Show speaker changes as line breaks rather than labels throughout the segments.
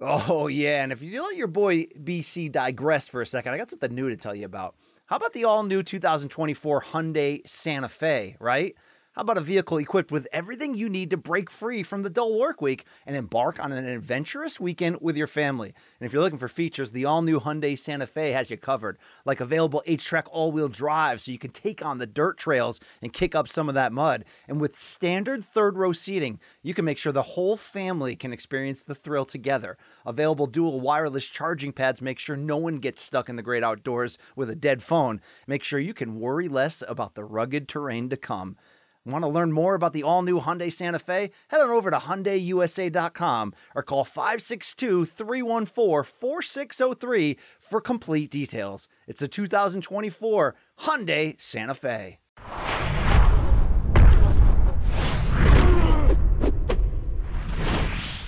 Oh, yeah. And if you let your boy BC digress for a second, I got something new to tell you about. How about the all new 2024 Hyundai Santa Fe, right? How about a vehicle equipped with everything you need to break free from the dull work week and embark on an adventurous weekend with your family? And if you're looking for features, the all new Hyundai Santa Fe has you covered, like available HTRAC all wheel drive so you can take on the dirt trails and kick up some of that mud. And with standard third row seating, you can make sure the whole family can experience the thrill together. Available dual wireless charging pads make sure no one gets stuck in the great outdoors with a dead phone. Make sure you can worry less about the rugged terrain to come. Want to learn more about the all-new Hyundai Santa Fe? Head on over to HyundaiUSA.com or call 562-314-4603 for complete details. It's a 2024 Hyundai Santa Fe.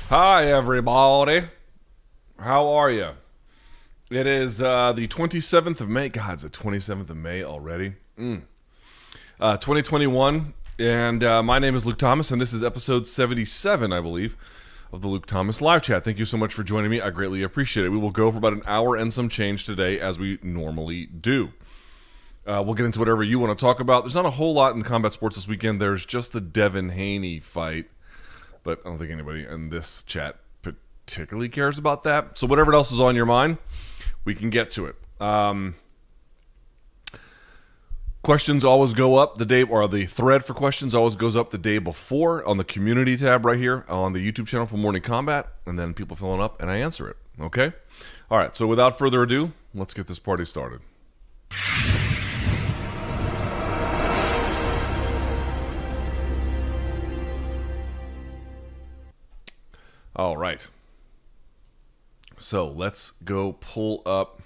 Hi, everybody. How are you? It is uh, the 27th of May. God, it's the 27th of May already. Mm. Uh, 2021, and uh, my name is Luke Thomas, and this is episode 77, I believe, of the Luke Thomas live chat. Thank you so much for joining me. I greatly appreciate it. We will go for about an hour and some change today, as we normally do. Uh, we'll get into whatever you want to talk about. There's not a whole lot in combat sports this weekend. There's just the Devin Haney fight, but I don't think anybody in this chat particularly cares about that. So whatever else is on your mind, we can get to it. Um, questions always go up the day, or the thread for questions always goes up the day before on the community tab right here on the YouTube channel for Morning Kombat, and then people filling up, and I answer it. Okay. All right. So without further ado, let's get this party started. All right. So let's go pull up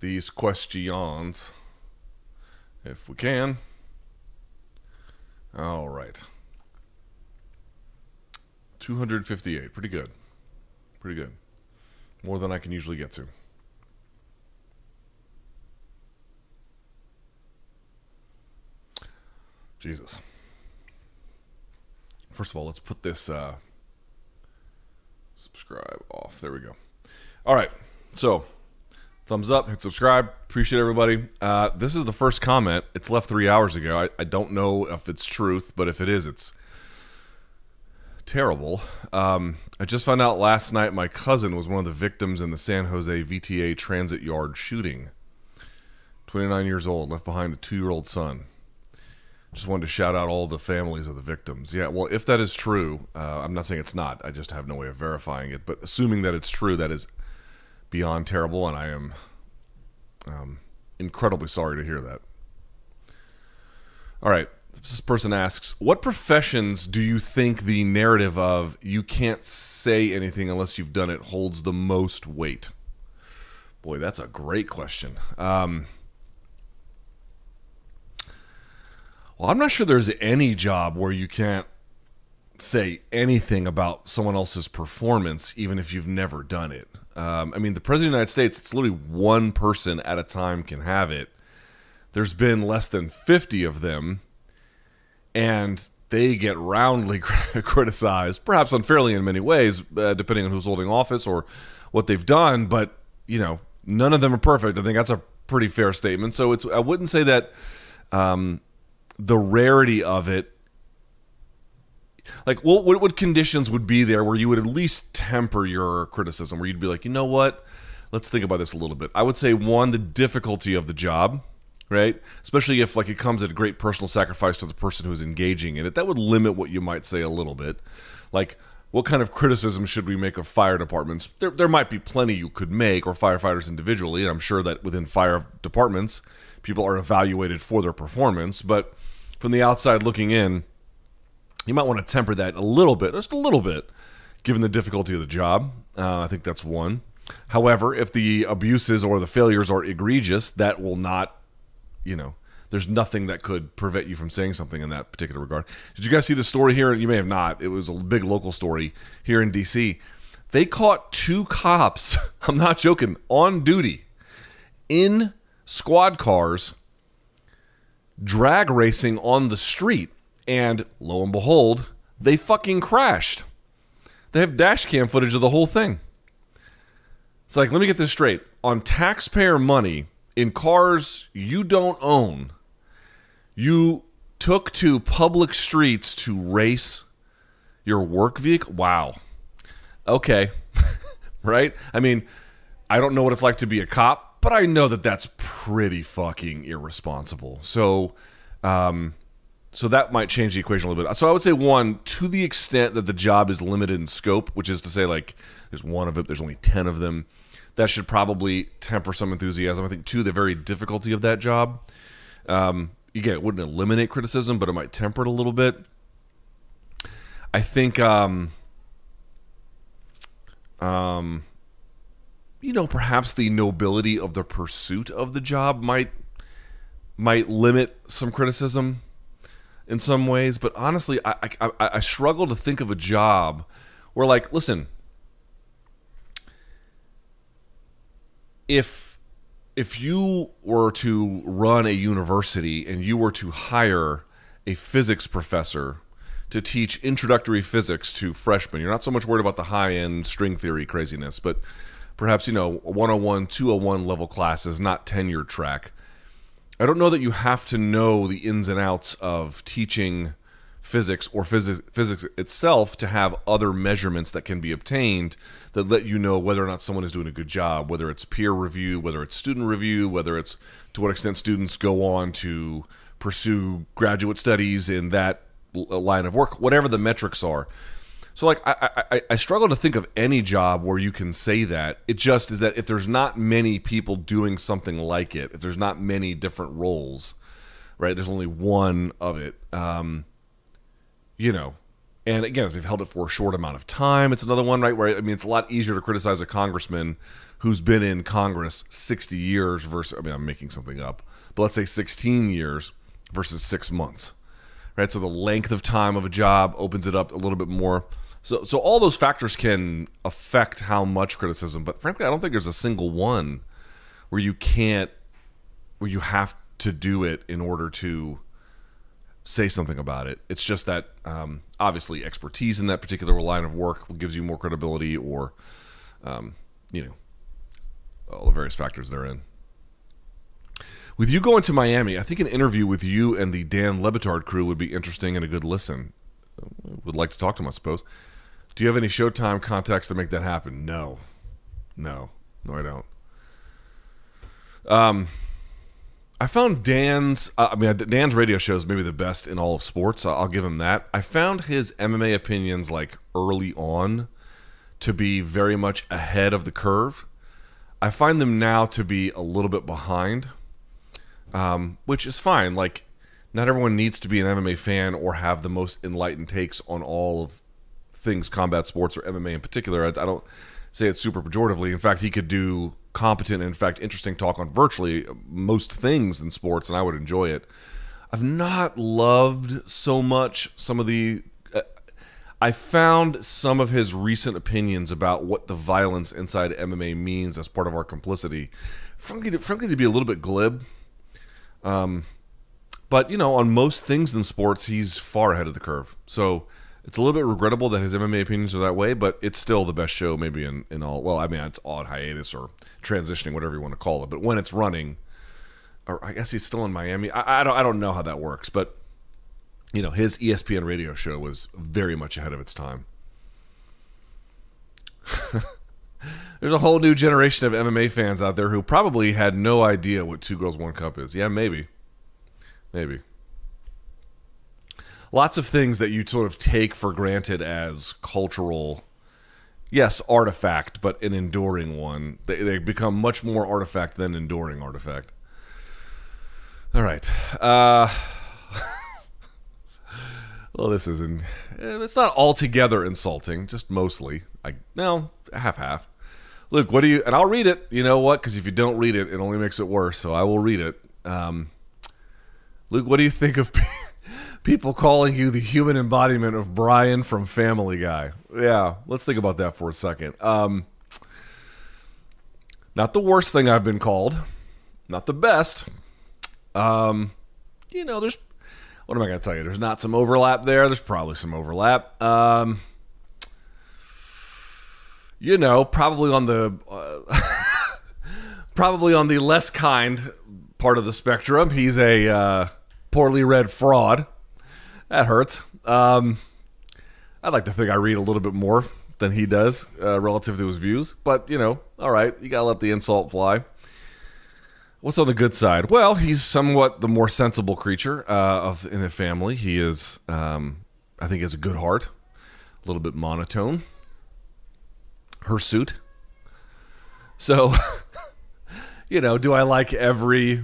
these questions if we can. All right. 258. Pretty good. Pretty good. More than I can usually get to. Jesus. First of all, let's put this uh, subscribe off. There we go. All right. So, thumbs up, hit subscribe. Appreciate everybody. Uh, this is the first comment. It's left three hours ago. I, I don't know if it's truth, but if it is, it's terrible. Um, I just found out last night my cousin was one of the victims in the San Jose VTA transit yard shooting. 29 years old, left behind a two year old son. Just wanted to shout out all the families of the victims. Yeah, well, if that is true, uh, I'm not saying it's not. I just have no way of verifying it. But assuming that it's true, that is beyond terrible, and I am um, incredibly sorry to hear that. All right. This person asks, What professions do you think the narrative of you can't say anything unless you've done it holds the most weight? Boy, that's a great question. Um, well, I'm not sure there's any job where you can't say anything about someone else's performance, even if you've never done it. Um, I mean, the president of the United States, it's literally one person at a time can have it. There's been less than 50 of them, and they get roundly criticized, perhaps unfairly in many ways, uh, depending on who's holding office or what they've done. But, you know, none of them are perfect. I think that's a pretty fair statement. So it's, I wouldn't say that um, the rarity of it like what, what what conditions would be there where you would at least temper your criticism where you'd be like you know what? Let's think about this a little bit. I would say one the difficulty of the job right? Especially if like it comes at a great personal sacrifice to the person who's engaging in it that would limit what you might say a little bit. Like what kind of criticism should we make of fire departments? There, there might be plenty you could make or firefighters individually and i'm sure that within fire departments people are evaluated for their performance but from the outside looking in you might want to temper that a little bit, just a little bit, given the difficulty of the job. Uh, I think that's one. However, if the abuses or the failures are egregious, that will not, you know, there's nothing that could prevent you from saying something in that particular regard. Did you guys see the story here? You may have not. It was a big local story here in D.C. They caught two cops, I'm not joking, on duty in squad cars drag racing on the street and lo and behold, they fucking crashed. They have dash cam footage of the whole thing. It's like, let me get this straight. On taxpayer money, in cars you don't own, you took to public streets to race your work vehicle. Wow. Okay. right? I mean, I don't know what it's like to be a cop, but I know that that's pretty fucking irresponsible. So, um, so that might change the equation a little bit. So I would say one, to the extent that the job is limited in scope, which is to say, like, there's one of it, there's only ten of them. That should probably temper some enthusiasm. I think two, the very difficulty of that job. Um, again, it wouldn't eliminate criticism, but it might temper it a little bit. I think, um, um, you know, perhaps the nobility of the pursuit of the job might might limit some criticism in some ways. But honestly, I, I, I struggle to think of a job where, like, listen, if if you were to run a university and you were to hire a physics professor to teach introductory physics to freshmen, you're not so much worried about the high end string theory craziness, but perhaps, you know, 101, 201 level classes, not tenure track. I don't know that you have to know the ins and outs of teaching physics or physics, physics itself to have other measurements that can be obtained that let you know whether or not someone is doing a good job, whether it's peer review, whether it's student review, whether it's to what extent students go on to pursue graduate studies in that line of work, whatever the metrics are. So like I, I I struggle to think of any job where you can say that. It just is that if there's not many people doing something like it, if there's not many different roles, right? There's only one of it. Um, you know, and again, if they've held it for a short amount of time, it's another one, right? Where I mean, it's a lot easier to criticize a congressman who's been in Congress 60 years versus. I mean, I'm making something up, but let's say 16 years versus six months, right? So the length of time of a job opens it up a little bit more. So, so all those factors can affect how much criticism, but frankly, I don't think there's a single one where you can't, where you have to do it in order to say something about it. It's just that um, obviously expertise in that particular line of work gives you more credibility, or um, you know, all the various factors therein. With you going to Miami, I think an interview with you and the Dan Le Batard crew would be interesting and a good listen. Would like to talk to them, I suppose. Do you have any Showtime contacts to make that happen? No, no, no, I don't. Um, I found Dan's. Uh, I mean, Dan's radio show is maybe the best in all of sports. I'll give him that. I found his MMA opinions like early on to be very much ahead of the curve. I find them now to be a little bit behind, um, which is fine. Like, not everyone needs to be an MMA fan or have the most enlightened takes on all of things combat sports or MMA in particular. I, I don't say it super pejoratively. In fact, he could do competent, in fact, interesting talk on virtually most things in sports, and I would enjoy it. I've not loved so much some of the. Uh, I found some of his recent opinions about what the violence inside MMA means as part of our complicity, frankly, to, frankly, to be a little bit glib. Um, but you know, on most things in sports, he's far ahead of the curve. So it's a little bit regrettable that his MMA opinions are that way, but it's still the best show, maybe in, in all. Well, I mean, it's on hiatus or transitioning, whatever you want to call it. But when it's running, or I guess he's still in Miami. I, I don't I don't know how that works, but you know, his ESPN radio show was very much ahead of its time. There's a whole new generation of MMA fans out there who probably had no idea what Two Girls One Cup is. Yeah, maybe, maybe lots of things that you sort of take for granted as cultural yes artifact but an enduring one. They, they become much more artifact than enduring artifact. All right. Uh well this isn't it's not altogether insulting just mostly. I no half half luke what do you and i'll read it you know what? Because if you don't read it it only makes it worse so i will read it. Um luke what do you think of people calling you the human embodiment of Brian from Family Guy. Yeah, let's think about that for a second. Um, not the worst thing I've been called, not the best. Um, you know, there's what am I going to tell you? There's not some overlap there. There's probably some overlap. Um, you know, probably on the uh, probably on the less kind part of the spectrum. He's a uh, poorly read fraud. That hurts. Um, I'd like to think I read a little bit more than he does uh, relative to his views, but you know, all right, you gotta let the insult fly. What's on the good side? Well, he's somewhat the more sensible creature uh, of in the family. He is, um, I think, has a good heart, a little bit monotone. Her suit. So, you know, do I like every?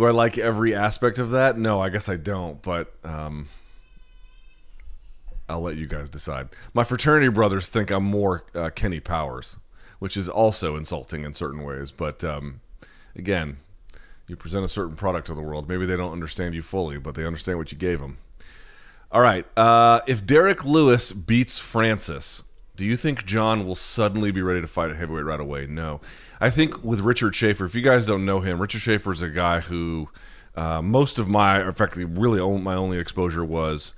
Do I like every aspect of that? No, I guess I don't. But um, I'll let you guys decide. My fraternity brothers think I'm more uh, Kenny Powers, which is also insulting in certain ways. But um, again, you present a certain product to the world. Maybe they don't understand you fully, but they understand what you gave them. All right. Uh, if Derrick Lewis beats Francis, do you think Jon will suddenly be ready to fight at heavyweight right away? No. I think with Richard Schaefer, if you guys don't know him, Richard Schaefer is a guy who uh, most of my, in fact, really my only exposure was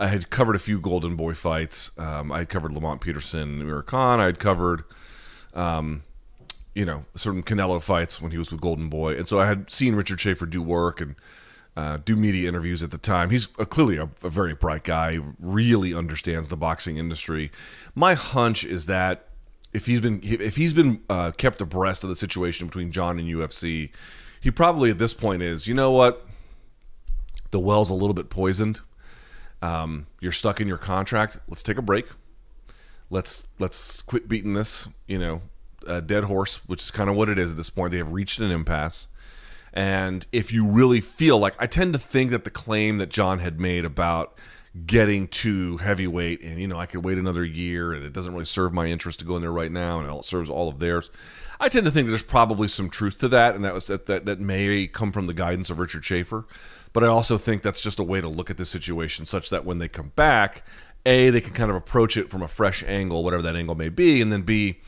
I had covered a few Golden Boy fights. Um, I had covered Lamont Peterson, Amir Khan. I had covered um, you know, certain Canelo fights when he was with Golden Boy, and so I had seen Richard Schaefer do work and uh, do media interviews at the time. He's a, clearly a, a, very bright guy, really understands the boxing industry. My hunch is that if he's been if he's been uh, kept abreast of the situation between Jon and UFC, he probably at this point is, you know what, the well's a little bit poisoned. Um, you're stuck in your contract. Let's take a break. Let's let's quit beating this. You know, a dead horse, which is kind of what it is at this point. They have reached an impasse. And if you really feel like, I tend to think that the claim that Jon had made about getting to heavyweight and, you know, I could wait another year and it doesn't really serve my interest to go in there right now and it serves all of theirs. I tend to think there's probably some truth to that. And that was that, that, that may come from the guidance of Richard Schaefer. But I also think that's just a way to look at the situation such that when they come back, A, they can kind of approach it from a fresh angle, whatever that angle may be. And then B,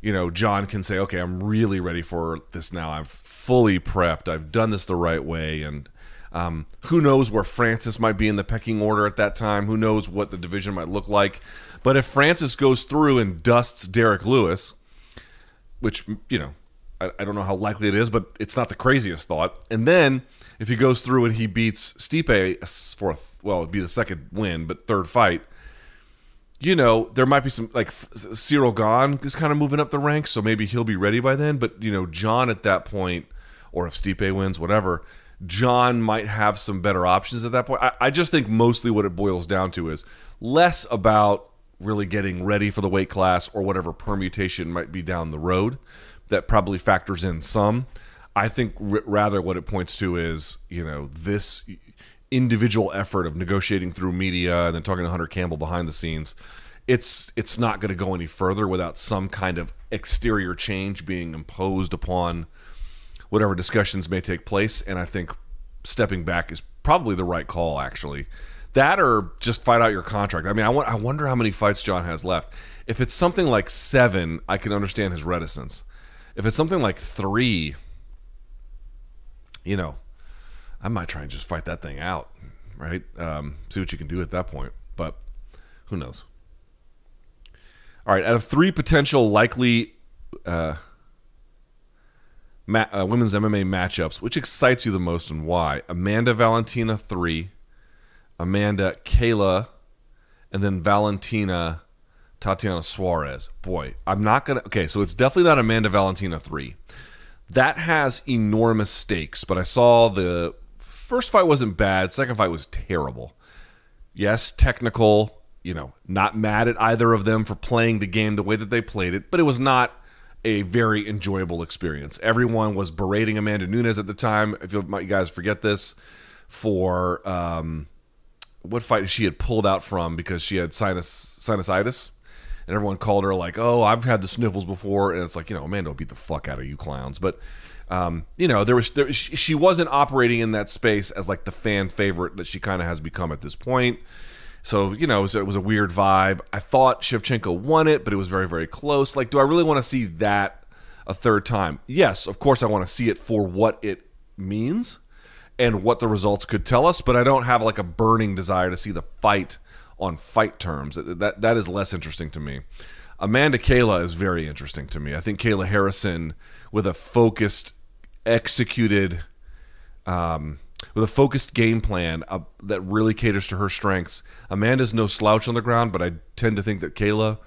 you know, Jon can say, okay, I'm really ready for this now. I'm fully prepped. I've done this the right way. And um, who knows where Francis might be in the pecking order at that time? Who knows what the division might look like? But if Francis goes through and dusts Derrick Lewis, which, you know, I, I don't know how likely it is, but it's not the craziest thought. And then if he goes through and he beats Stipe for, well, it'd be the second win, but third fight – you know, there might be some like Ciryl Gane is kind of moving up the ranks, so maybe he'll be ready by then. But you know, Jon at that point, or if Stipe wins, whatever, Jon might have some better options at that point. I, I just think mostly what it boils down to is less about really getting ready for the weight class or whatever permutation might be down the road that probably factors in some. I think rather what it points to is, you know, this individual effort of negotiating through media and then talking to Hunter Campbell behind the scenes, it's it's not going to go any further without some kind of exterior change being imposed upon whatever discussions may take place. And I think stepping back is probably the right call, actually. That or just fight out your contract. I mean, I, want, I wonder how many fights Jon has left. If it's something like seven, I can understand his reticence. If it's something like three, you know, I might try and just fight that thing out, right? Um, see what you can do at that point. But who knows? All right, out of three potential likely uh, ma- uh, women's MMA matchups, which excites you the most and why? Amanda Valentina three, Amanda Kayla, and then Valentina Tatiana Suarez. Boy, I'm not gonna. Okay, so it's definitely not Amanda Valentina three. That has enormous stakes, but I saw the first fight wasn't bad. Second fight was terrible. Yes, technical. You know, not mad at either of them for playing the game the way that they played it, but it was not a very enjoyable experience. Everyone was berating Amanda Nunes at the time. If you guys forget this, for um, what fight she had pulled out from because she had sinus sinusitis, and everyone called her like, "Oh, I've had the sniffles before," and it's like, you know, Amanda will beat the fuck out of you clowns, but um, you know, there was there, she wasn't operating in that space as like the fan favorite that she kind of has become at this point. So you know, it was, it was, a weird vibe. I thought Shevchenko won it, but it was very very close. Like, do I really want to see that a third time? Yes, of course I want to see it for what it means and what the results could tell us. But I don't have like a burning desire to see the fight on fight terms. That that is less interesting to me. Amanda Kayla is very interesting to me. I think Kayla Harrison, with a focused, executed, um, with a focused game plan uh, that really caters to her strengths. Amanda's no slouch on the ground, but I tend to think that Kayla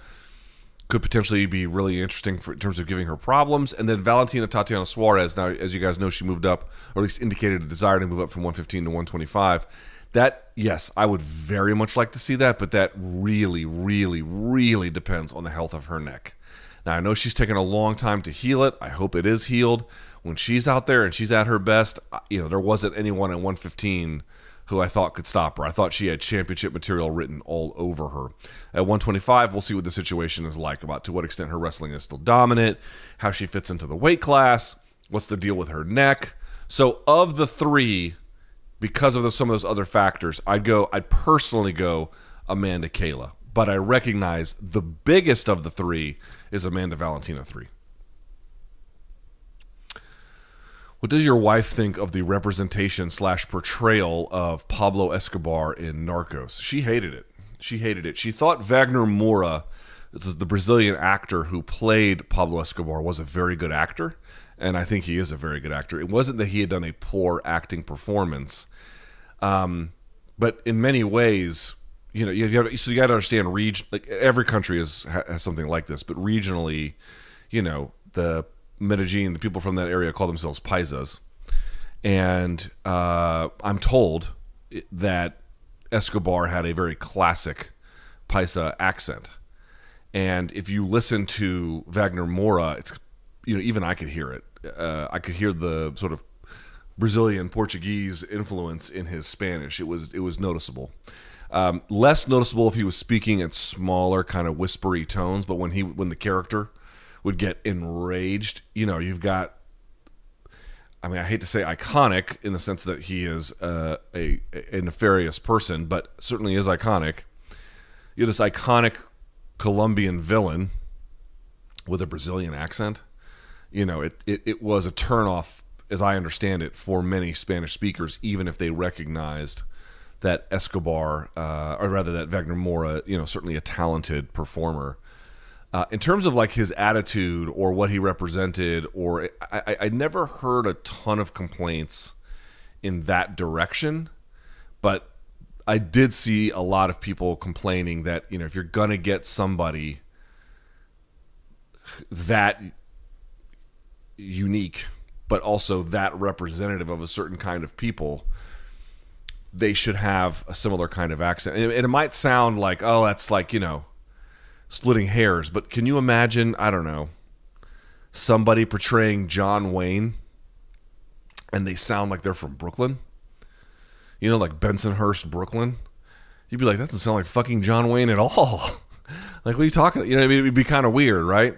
could potentially be really interesting for, in terms of giving her problems. And then Valentina Tatiana Suarez. Now, as you guys know, she moved up, or at least indicated a desire to move up from 115 to 125. That yes, I would very much like to see that, but that really, really, really depends on the health of her neck. Now I know she's taken a long time to heal it. I hope it is healed. When she's out there and she's at her best, you know, there wasn't anyone at 115 who I thought could stop her. I thought she had championship material written all over her. At 125, we'll see what the situation is like about to what extent her wrestling is still dominant, how she fits into the weight class, what's the deal with her neck. So of the three, because of those, some of those other factors, I'd go. I'd personally go Amanda Kayla, but I recognize the biggest of the three is Amanda Valentina three. What does your wife think of the representation slash portrayal of Pablo Escobar in Narcos? She hated it. She hated it. She thought Wagner Moura, the Brazilian actor who played Pablo Escobar, was a very good actor, and I think he is a very good actor. It wasn't that he had done a poor acting performance, um, but in many ways, you know, you have, so you got to understand region. Like every country has has something like this, but regionally, you know, the Medellin, the people from that area call themselves paisas, and uh, I'm told that Escobar had a very classic paisa accent, and if you listen to Wagner Moura, it's you know even I could hear it. Uh, I could hear the sort of Brazilian Portuguese influence in his Spanish. It was it was noticeable. Um, less noticeable if he was speaking in smaller, kind of whispery tones. But when he when the character would get enraged. You know, you've got. I mean, I hate to say iconic in the sense that he is uh, a, a nefarious person, but certainly is iconic. You have this iconic Colombian villain with a Brazilian accent. You know, it, it, it was a turnoff, as I understand it, for many Spanish speakers, even if they recognized that Escobar, uh, or rather that Wagner Moura, you know, certainly a talented performer, uh, in terms of like his attitude or what he represented, or I, I never heard a ton of complaints in that direction, but I did see a lot of people complaining that you know if you're gonna get somebody that unique, but also that representative of a certain kind of people, they should have a similar kind of accent. And it might sound like, oh, that's like you know splitting hairs, but can you imagine, I don't know, somebody portraying John Wayne and they sound like they're from Brooklyn? You know, like Bensonhurst, Brooklyn? You'd be like, that doesn't sound like fucking John Wayne at all. like, what are you talking? You know, I mean, it'd be kind of weird, right?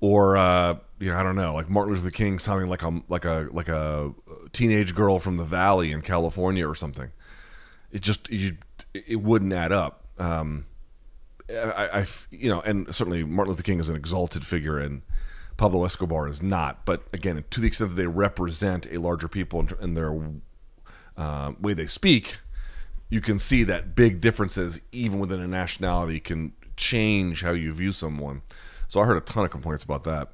Or, uh, you know, I don't know, like Martin Luther King sounding like a like a like a teenage girl from the Valley in California or something. It just you, it wouldn't add up. Um, I, I, you know, and certainly Martin Luther King is an exalted figure, and Pablo Escobar is not. But again, to the extent that they represent a larger people in, in their uh, way they speak, you can see that big differences, even within a nationality, can change how you view someone. So I heard a ton of complaints about that.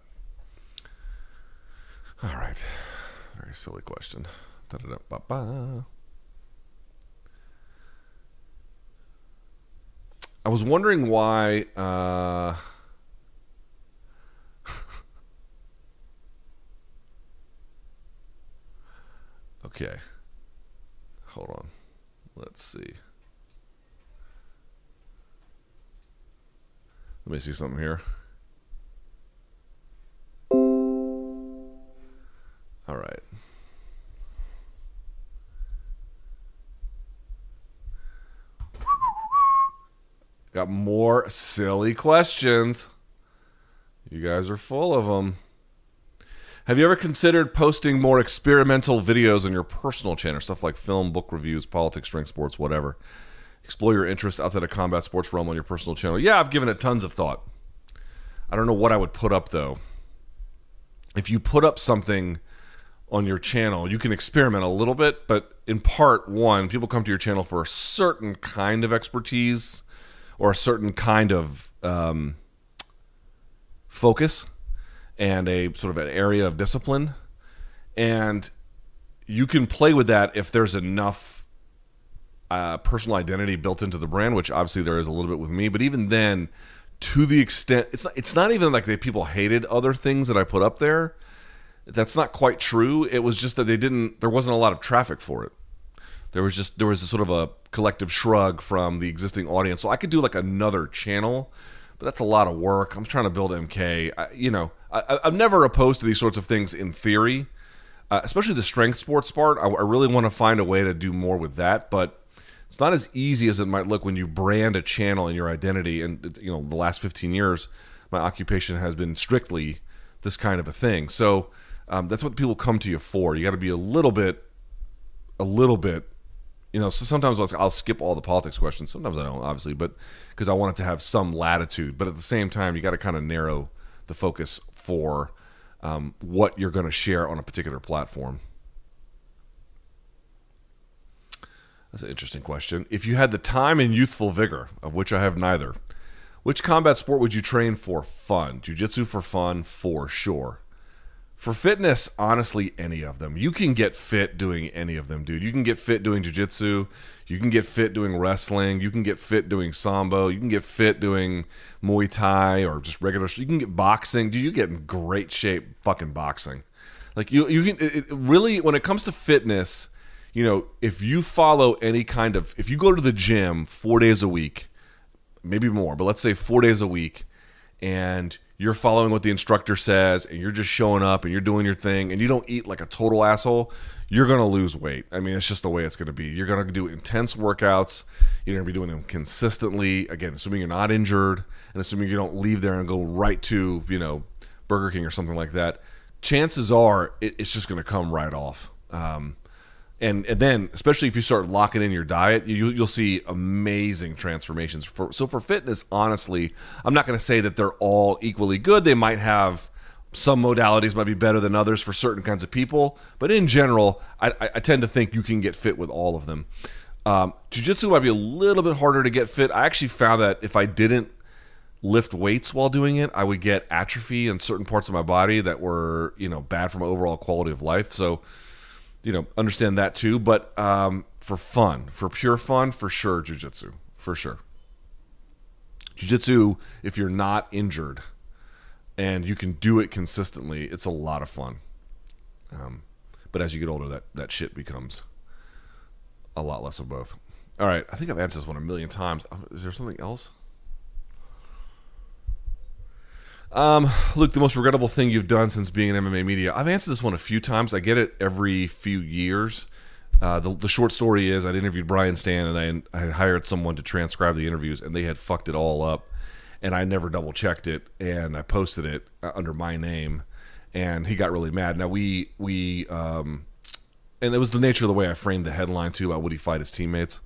All right, very silly question. Da-da-da-ba-ba. I was wondering why. Uh, okay. Hold on. Let's see. Let me see something here. Got more silly questions. You guys are full of them. Have you ever considered posting more experimental videos on your personal channel, stuff like film, book reviews, politics, drink, sports, whatever? Explore your interests outside of combat sports realm on your personal channel. Yeah, I've given it tons of thought. I don't know what I would put up though. If you put up something on your channel, you can experiment a little bit, but in part one, people come to your channel for a certain kind of expertise or a certain kind of um, focus and a sort of an area of discipline. And you can play with that if there's enough uh, personal identity built into the brand, which obviously there is a little bit with me. But even then, to the extent it's not, it's not even like they people hated other things that I put up there. That's not quite true. It was just that they didn't. There wasn't a lot of traffic for it. There was just there was a sort of a collective shrug from the existing audience. So I could do like another channel, but that's a lot of work. I'm trying to build MK. I, you know, I, I'm never opposed to these sorts of things in theory, uh, especially the strength sports part. I, I really want to find a way to do more with that, but it's not as easy as it might look when you brand a channel and your identity. And you know, the last 15 years, my occupation has been strictly this kind of a thing. So um, that's what people come to you for. You got to be a little bit, a little bit. You know, so sometimes I'll, skip all the politics questions. Sometimes I don't, obviously, but because I want it to have some latitude. But at the same time, you got to kind of narrow the focus for um, what you're going to share on a particular platform. That's an interesting question. If you had the time and youthful vigor, of which I have neither, which combat sport would you train for fun? Jiu jitsu for fun, for sure. For fitness, honestly, any of them. You can get fit doing any of them, dude. You can get fit doing jiu-jitsu. You can get fit doing wrestling. You can get fit doing sambo. You can get fit doing Muay Thai or just regular. You can get boxing. Dude, you get in great shape fucking boxing. Like you, you can it, it really when it comes to fitness, you know, if you follow any kind of, if you go to the gym four days a week, maybe more, but let's say four days a week, and you're following what the instructor says and you're just showing up and you're doing your thing and you don't eat like a total asshole, you're going to lose weight. I mean, it's just the way it's going to be. You're going to do intense workouts. You're going to be doing them consistently. Again, assuming you're not injured and assuming you don't leave there and go right to, you know, Burger King or something like that. Chances are it, it's just going to come right off. Um, and and then especially if you start locking in your diet you, you'll see amazing transformations for so for fitness honestly i'm not going to say that they're all equally good. They might have some modalities might be better than others for certain kinds of people but in general i, I tend to think you can get fit with all of them. Um, jiu-jitsu might be a little bit harder to get fit. I actually found that if i didn't lift weights while doing it i would get atrophy in certain parts of my body that were you know bad for my overall quality of life. So you know, understand that too. But um, for fun, for pure fun, for sure, jujitsu, for sure. Jiu-jitsu, if you're not injured and you can do it consistently, it's a lot of fun. Um, but as you get older, that that shit becomes a lot less of both. All right, I think I've answered this one a million times. Is there something else? Um, Luke, the most regrettable thing you've done since being in MMA media. I've answered this one a few times. I get it every few years. Uh, the, the short story is I'd interviewed Brian Stann and I, I hired someone to transcribe the interviews and they had fucked it all up and I never double checked it and I posted it uh, under my name and he got really mad. Now we we um, and it was the nature of the way I framed the headline too about would he fight his teammates.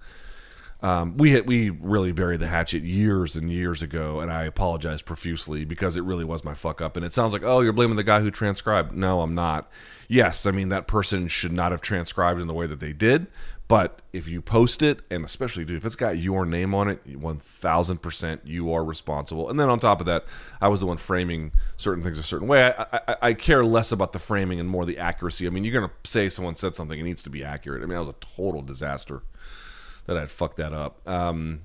Um, we had, we really buried the hatchet years and years ago, and I apologize profusely because it really was my fuck up. And it sounds like, oh, you're blaming the guy who transcribed. No, I'm not. Yes, I mean that person should not have transcribed in the way that they did. But if you post it, and especially if it's got your name on it, one thousand percent you are responsible. And then on top of that, I was the one framing certain things a certain way. I, I, I care less about the framing and more the accuracy. I mean, you're gonna say someone said something, it needs to be accurate. I mean, that was a total disaster that I'd fuck that up. Um,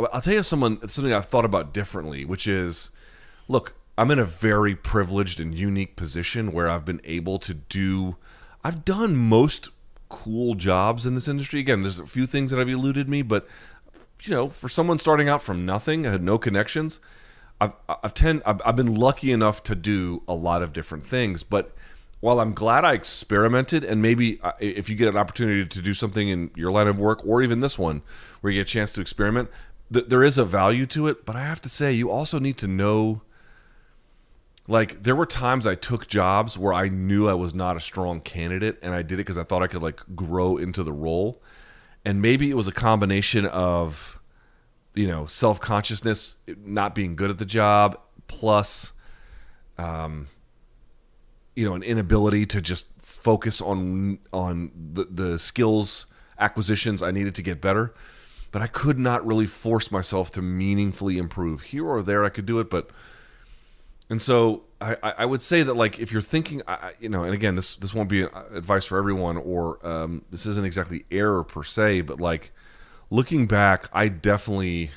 I'll tell you someone something I've thought about differently, which is, look, I'm in a very privileged and unique position where I've been able to do. I've done most cool jobs in this industry. Again, there's a few things that have eluded me, but you know, for someone starting out from nothing, I had no connections. I've I've tend I've, I've been lucky enough to do a lot of different things, but while I'm glad I experimented, and maybe uh, if you get an opportunity to do something in your line of work or even this one where you get a chance to experiment, th- there is a value to it. But I have to say, you also need to know. Like there were times I took jobs where I knew I was not a strong candidate, and I did it because I thought I could like grow into the role, and maybe it was a combination of, you know, self consciousness, not being good at the job, plus, um, you know an inability to just focus on on the, the skills acquisitions I needed to get better. But I could not really force myself to meaningfully improve. Here or there, I could do it, but And so I, I would say that like if you're thinking, I, you know, and again, this this won't be advice for everyone, or um, this isn't exactly error per se, but like looking back, I definitely,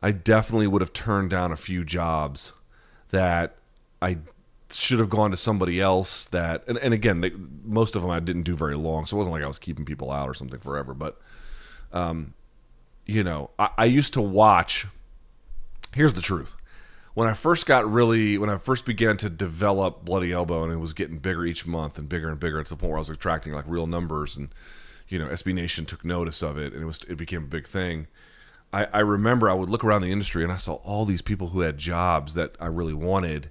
I definitely would have turned down a few jobs that I should have gone to somebody else. That and, and again, they, most of them I didn't do very long, so it wasn't like I was keeping people out or something forever. But um, you know, I, I used to watch. Here's the truth when I first got really, when I first began to develop Bloody Elbow, and it was getting bigger each month and bigger and bigger to the point where I was attracting like real numbers, and you know, SB Nation took notice of it, and it was it became a big thing. I, I remember I would look around the industry and I saw all these people who had jobs that I really wanted,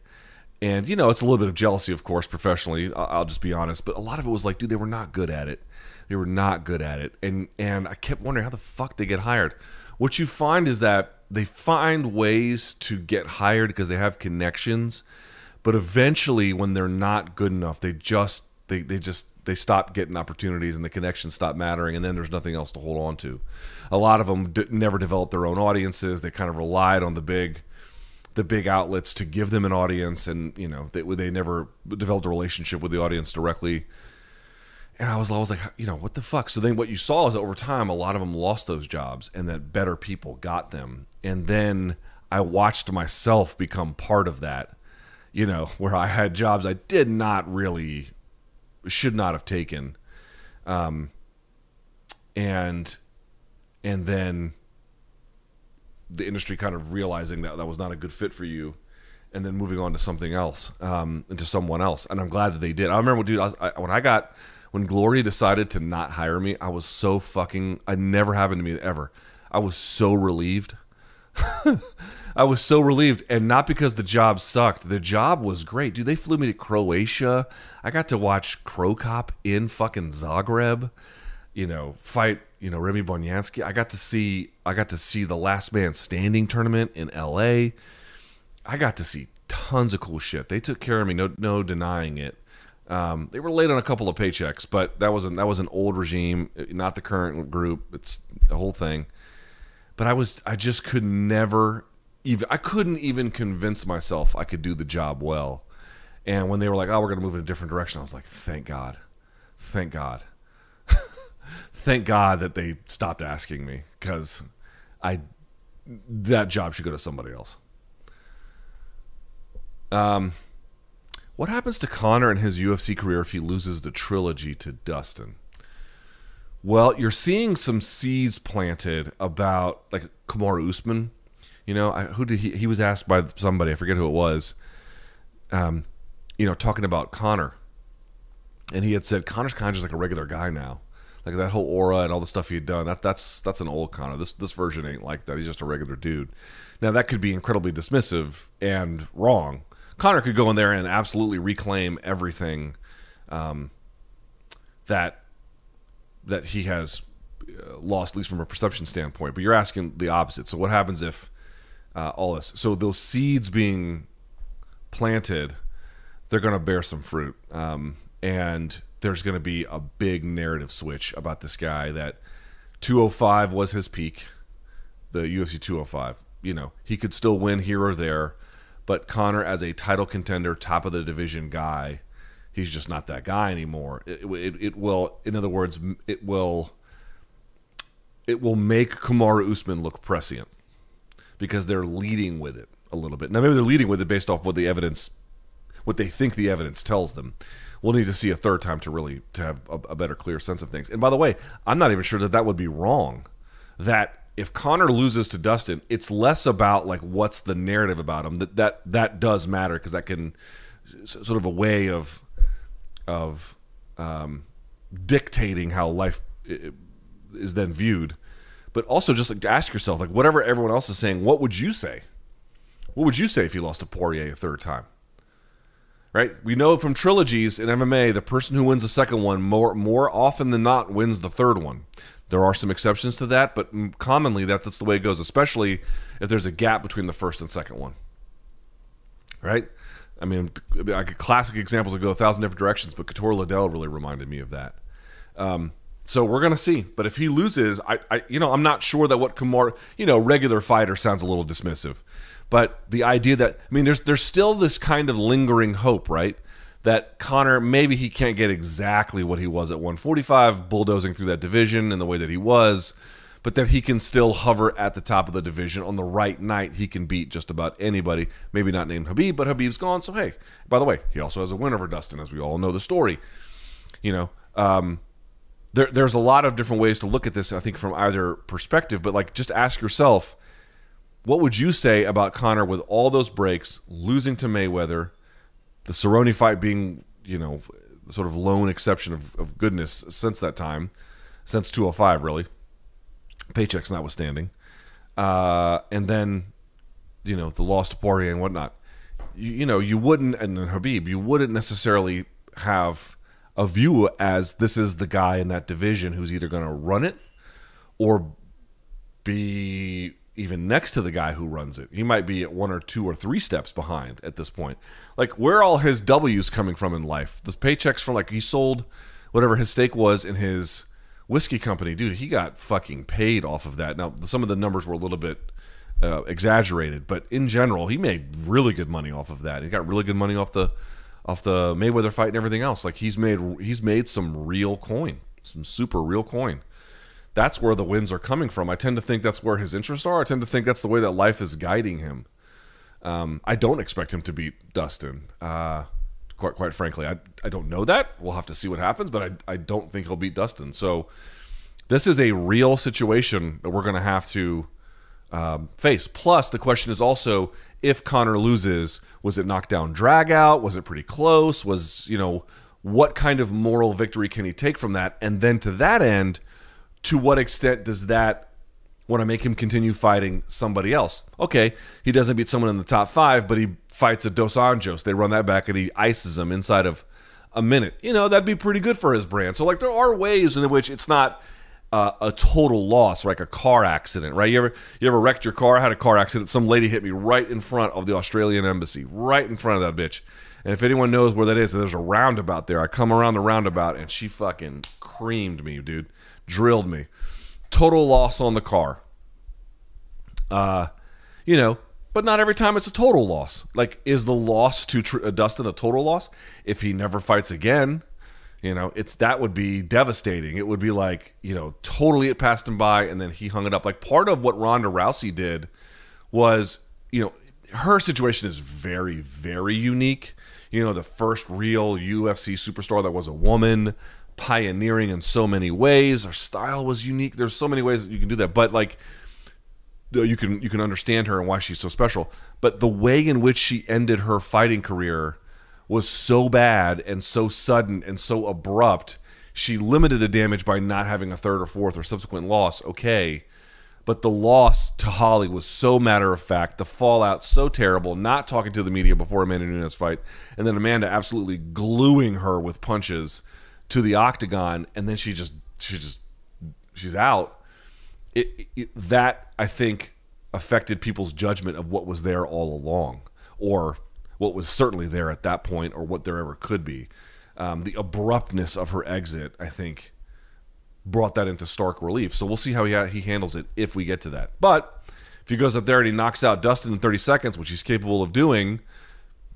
and you know, it's a little bit of jealousy, of course, professionally. I'll, just be honest, but a lot of it was like, dude, they were not good at it. They were not good at it, and and I kept wondering how the fuck they get hired. What you find is that they find ways to get hired because they have connections, but eventually, when they're not good enough, they just they they just they stop getting opportunities and the connections stop mattering, and then there's nothing else to hold on to. A lot of them d- never developed their own audiences. They kind of relied on the big the big outlets to give them an audience and you know they, they never developed a relationship with the audience directly. And i was always like you know what the fuck? So then what you saw is over time a lot of them lost those jobs and that better people got them. And then i watched myself become part of that you know where i had jobs i did not really should not have taken. Um and and then the industry kind of realizing that that was not a good fit for you and then moving on to something else um, and to someone else and i'm glad that they did i remember dude I, I, when i got when glory decided to not hire me i was so fucking it never happened to me ever i was so relieved I was so relieved, and not because the job sucked. The job was great, dude. They flew me to Croatia. I got to watch Cro Cop in fucking Zagreb. You know, fight. You know, Remy Bonjasky. I got to see. I got to see the Last Man Standing tournament in L.A. I got to see tons of cool shit. They took care of me. No, no denying it. Um, they were late on a couple of paychecks, but that was an, that was an old regime, not the current group. It's the whole thing but I was I just could never even I couldn't even convince myself I could do the job well. And when they were like, "Oh, we're going to move in a different direction," I was like, "Thank God, thank God, thank God that they stopped asking me because I that job should go to somebody else." Um, what happens to Conor in his UFC career if he loses the trilogy to Dustin? Well, you're seeing some seeds planted about like Kamaru Usman. You know, I, who did he? He was asked by somebody. I forget who it was. Um, you know, talking about Conor, and he had said Conor's kind of just like a regular guy now. Like that whole aura and all the stuff he had done. That that's that's an old Conor. This this version ain't like that. He's just a regular dude. Now that could be incredibly dismissive and wrong. Conor could go in there and absolutely reclaim everything um, that that he has uh, lost, at least from a perception standpoint. But you're asking the opposite. So what happens if uh, all this? So those seeds being planted, they're going to bear some fruit, um, and there's going to be a big narrative switch about this guy. That 205 was his peak, the UFC 205. You know, he could still win here or there, but Conor as a title contender, top of the division guy he's just not that guy anymore. It, it, it will, in other words, it will it will make Kamaru Usman look prescient because they're leading with it a little bit. Now maybe they're leading with it based off what the evidence, what they think the evidence tells them. We'll need to see a third time to really to have a, a better, clear sense of things. And by the way, I'm not even sure that that would be wrong. That if Conor loses to Dustin, it's less about like what's the narrative about him. That that that does matter because that can sort of a way of of um, dictating how life is then viewed, but also just like ask yourself, like whatever everyone else is saying, what would you say? What would you say if you lost to Poirier a third time? Right? We know from trilogies in MMA, the person who wins the second one more more often than not wins the third one. There are some exceptions to that, but mm, commonly that, that's the way it goes, especially if there's a gap between the first and second one right? I mean, like classic examples would go a thousand different directions, but Couture Liddell really reminded me of that. Um, so we're gonna see. But if he loses, I, I, you know, I'm not sure that what Kamar, you know, regular fighter sounds a little dismissive, But the idea that I mean, there's there's still this kind of lingering hope, right? That Conor maybe he can't get exactly what he was at 145, bulldozing through that division in the way that he was, but that he can still hover at the top of the division on the right night. He can beat just about anybody. Maybe not named Khabib, but Khabib's gone. So hey, by the way, he also has a win over Dustin, as we all know the story. You know, um, there, there's a lot of different ways to look at this. I think from either perspective, but like just ask yourself what would you say about Conor with all those breaks, losing to Mayweather, the Cerrone fight being, you know, sort of lone exception of, of goodness since that time, since 205, really, paychecks notwithstanding, uh, and then, you know, the loss to Poirier and whatnot. You, you know, you wouldn't, and then Khabib, you wouldn't necessarily have a view as this is the guy in that division who's either going to run it or be even next to the guy who runs it. He might be at one or two or three steps behind at this point. Like where all his W's coming from in life? The paychecks from like he sold whatever his stake was in his whiskey company, dude. He got fucking paid off of that. Now some of the numbers were a little bit uh, exaggerated, but in general, he made really good money off of that. He got really good money off the off the Mayweather fight and everything else. Like he's made he's made some real coin, some super real coin that's where the wins are coming from. I tend to think that's where his interests are. I tend to think that's the way that life is guiding him. Um, I don't expect him to beat Dustin. Uh, quite quite frankly, I I don't know that. We'll have to see what happens, but I I don't think he'll beat Dustin. So this is a real situation that we're going to have to um, face. Plus, the question is also if Conor loses, was it knockdown drag out? Was it pretty close? Was you know what kind of moral victory can he take from that? And then to that end to what extent does that want to make him continue fighting somebody else? Okay, he doesn't beat someone in the top five, but he fights a Dos Anjos. They run that back and he ices him inside of a minute. You know, that'd be pretty good for his brand. So, like, there are ways in which it's not uh, a total loss, like a car accident, right? You ever you ever wrecked your car? Had a car accident. Some lady hit me right in front of the Australian embassy, right in front of that bitch. And if anyone knows where that is, there's a roundabout there. I come around the roundabout and she fucking creamed me, dude drilled me. Total loss on the car. Uh, you know, but not every time it's a total loss. Like, is the loss to Tr- uh, Dustin a total loss? If he never fights again, you know, it's that would be devastating. It would be like, you know, totally it passed him by and then he hung it up. Like part of what Ronda Rousey did was, you know, her situation is very, very unique. You know, the first real UFC superstar that was a woman, pioneering in so many ways. Her style was unique. There's so many ways that you can do that, but like you can you can understand her and why she's so special. But the way in which she ended her fighting career was so bad and so sudden and so abrupt. She limited the damage by not having a third or fourth or subsequent loss. Okay. But the loss to Holly was so matter of fact, the fallout so terrible, not talking to the media before Amanda Nunes fight, and then Amanda absolutely gluing her with punches to the octagon, and then she just she just she's out. It, it, that I think affected people's judgment of what was there all along, or what was certainly there at that point, or what there ever could be. Um, the abruptness of her exit, I think, brought that into stark relief. So we'll see how he he handles it if we get to that. But if he goes up there and he knocks out Dustin in 30 seconds, which he's capable of doing,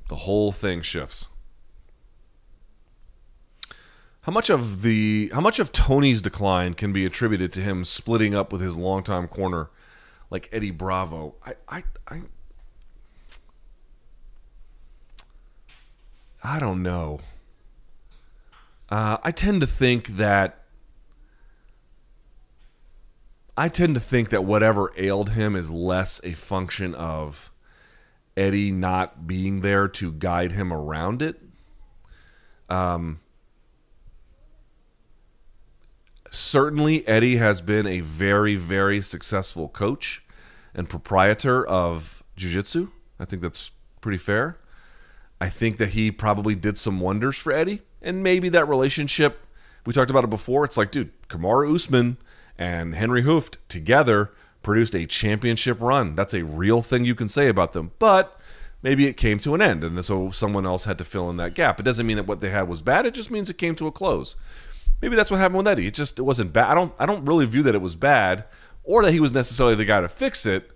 the whole thing shifts. How much of the how much of Tony's decline can be attributed to him splitting up with his longtime corner, like Eddie Bravo? I I I, I don't know. Uh, I tend to think that I tend to think that whatever ailed him is less a function of Eddie not being there to guide him around it. Um, certainly Eddie has been a very, very successful coach and proprietor of jiu-jitsu. I think that's pretty fair. I think that he probably did some wonders for Eddie, and maybe that relationship. We talked about it before. It's like, dude, Kamaru Usman and Henry Hooft together produced a championship run. That's a real thing you can say about them. But maybe it came to an end, and so someone else had to fill in that gap. It doesn't mean that what they had was bad. It just means it came to a close. Maybe that's what happened with Eddie. It just it wasn't bad. I don't I don't really view that it was bad or that he was necessarily the guy to fix it,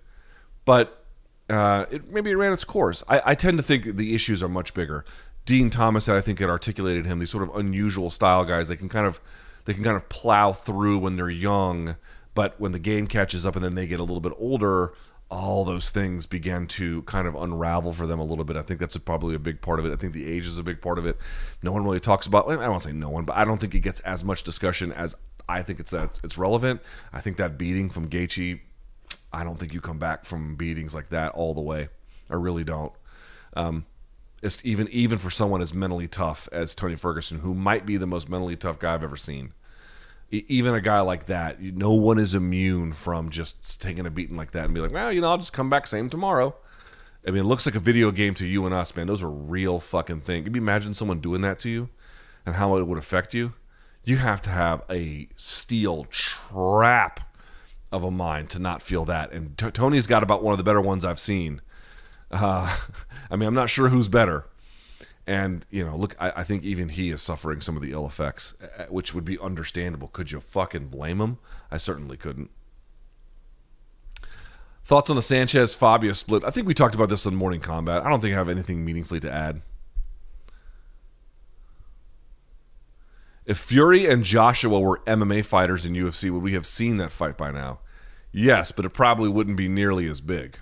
but uh, it maybe it ran its course. I, I tend to think the issues are much bigger. Dean Thomas, I think, had articulated him. These sort of unusual style guys. They can kind of they can kind of plow through when they're young, but when the game catches up and then they get a little bit older, all those things began to kind of unravel for them a little bit. I think that's a, probably a big part of it. I think the age is a big part of it. No one really talks about. I don't say no one, but I don't think it gets as much discussion as I think it's that it's relevant. I think that beating from Gaethje, I don't think you come back from beatings like that all the way. I really don't. Um, it's even even for someone as mentally tough as Tony Ferguson, who might be the most mentally tough guy I've ever seen even a guy like that, no one is immune from just taking a beating like that and be like, well, you know, I'll just come back same tomorrow. I mean, it looks like a video game to you and us, man. Those are real fucking things. Can you imagine someone doing that to you and how it would affect you? You have to have a steel trap of a mind to not feel that. And T- Tony's got about one of the better ones I've seen. Uh, I mean, I'm not sure who's better. And you know, look, I, I, think even he is suffering some of the ill effects, which would be understandable. Could you fucking blame him? I certainly couldn't. Thoughts on the Sanchez Fabia split? I think we talked about this in Morning Kombat. I don't think I have anything meaningfully to add. If Fury and Joshua were MMA fighters in UFC, would we have seen that fight by now? Yes, but it probably wouldn't be nearly as big.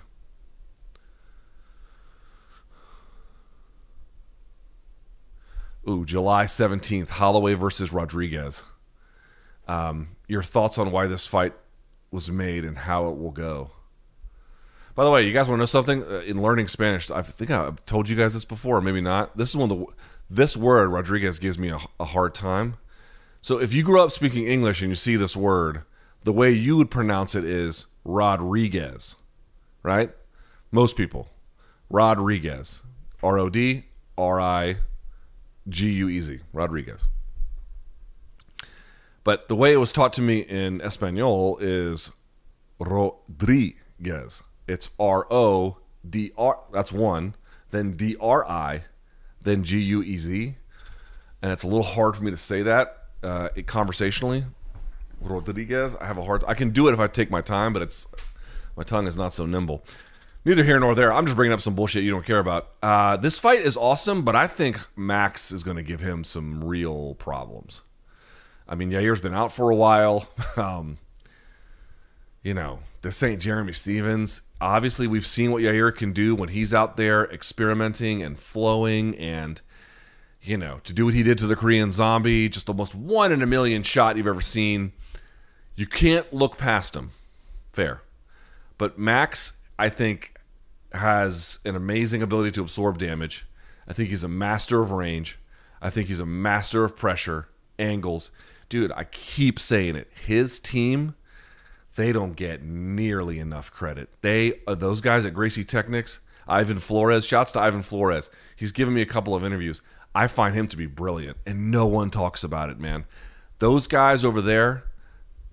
Ooh, July 17th, Holloway versus Rodriguez. Um, your thoughts on why this fight was made and how it will go. By the way, you guys want to know something? Uh, in learning Spanish, I think I've told you guys this before, maybe not. This is one of the this word Rodriguez gives me a, a hard time. So if you grew up speaking English and you see this word, the way you would pronounce it is Rodriguez, right? Most people, Rodriguez, R O D R I G U E Z, Rodriguez. But the way it was taught to me in Espanol is Rodriguez. It's R O D R, that's one, then D R I, then G U E Z. And it's a little hard for me to say that uh, conversationally. Rodriguez, I have a hard I can do it if I take my time, but it's my tongue is not so nimble neither here nor there. I'm just bringing up some bullshit you don't care about. Uh, this fight is awesome, but I think Max is going to give him some real problems. I mean, Yair's been out for a while. um, you know, this ain't Jeremy Stephens. Obviously, we've seen what Yair can do when he's out there experimenting and flowing and, you know, to do what he did to the Korean zombie, just almost one in a million shot you've ever seen. You can't look past him. Fair. But Max, I think, has an amazing ability to absorb damage. I think he's a master of range. I think he's a master of pressure, angles. Dude, I keep saying it. His team, they don't get nearly enough credit. They uh, those guys at Gracie Technics, Ivan Flores, shouts to Ivan Flores. He's given me a couple of interviews. I find him to be brilliant, and no one talks about it, man. Those guys over there,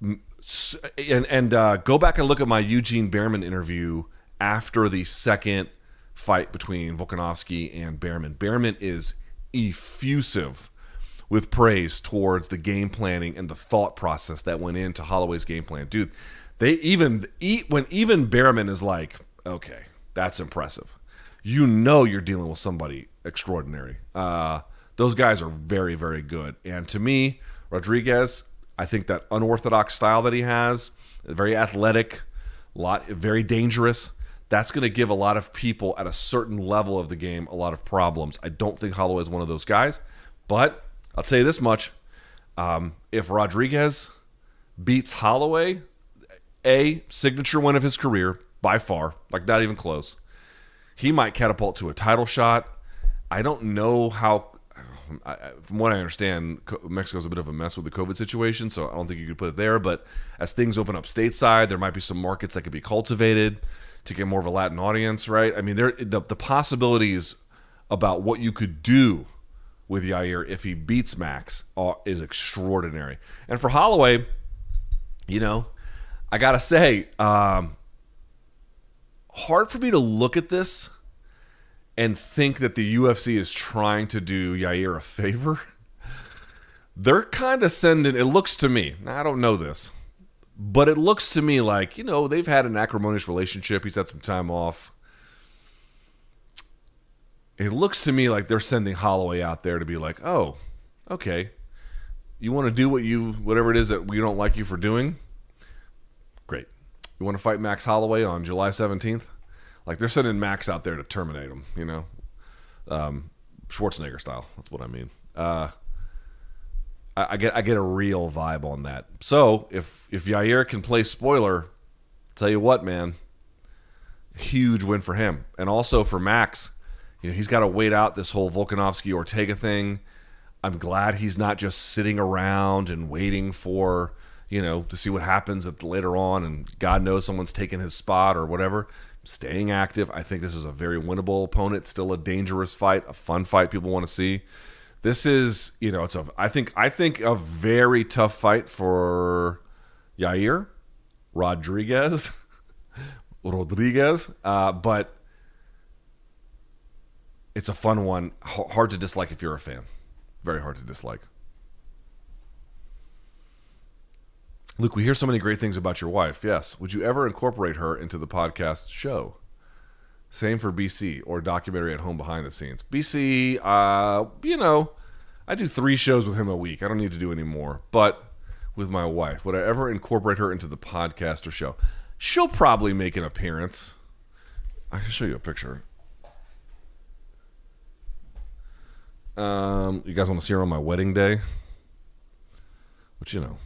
and and uh, go back and look at my Eugene Bareman interview after the second fight between Volkanovski and Bareman. Bareman is effusive with praise towards the game planning and the thought process that went into Holloway's game plan. Dude, they even eat when even Bareman is like, okay, that's impressive. You know you're dealing with somebody extraordinary. Uh, those guys are very, very good. And to me, Rodriguez, I think that unorthodox style that he has, very athletic, lot very dangerous that's going to give a lot of people at a certain level of the game a lot of problems. I don't think Holloway is one of those guys, but I'll tell you this much: um, if Rodriguez beats Holloway, a signature win of his career by far, like not even close. He might catapult to a title shot. I don't know how. From what I understand, Mexico's a bit of a mess with the COVID situation, so I don't think you could put it there. But as things open up stateside, there might be some markets that could be cultivated to get more of a Latin audience, right? I mean, there the, the possibilities about what you could do with Yair if he beats Max are, is extraordinary. And for Holloway, you know, I gotta say, um, hard for me to look at this and think that the UFC is trying to do Yair a favor. They're kind of sending. It looks to me. I don't know this but it looks to me like, you know, they've had an acrimonious relationship. He's had some time off. it looks to me like they're sending Holloway out there to be like, oh, okay, you want to do what you whatever it is that we don't like you for doing. Great. You want to fight Max Holloway on July seventeenth? Like they're sending Max out there to terminate him. You know, um, Schwarzenegger style. That's what I mean. Uh, I, get I get a real vibe on that. So if if Yair can play spoiler, tell you what, man, huge win for him, and also for Max. You know, he's got to wait out this whole Volkanovski Ortega thing. I'm glad he's not just sitting around and waiting for you know to see what happens at later on, and God knows someone's taking his spot or whatever. Staying active, I think this is a very winnable opponent. Still a dangerous fight, a fun fight people want to see. This is, you know, it's a. I think I think a very tough fight for Yair Rodriguez, Rodriguez, uh, but it's a fun one. H- hard to dislike if you're a fan. Very hard to dislike. Luke, we hear so many great things about your wife. Yes. Would you ever incorporate her into the podcast show? Same for BC or documentary at home behind the scenes. BC, uh, you know, I do three shows with him a week. I don't need to do any more. But with my wife, would I ever incorporate her into the podcast or show? She'll probably make an appearance. I can show you a picture. Um, you guys want to see her on my wedding day? Which you know,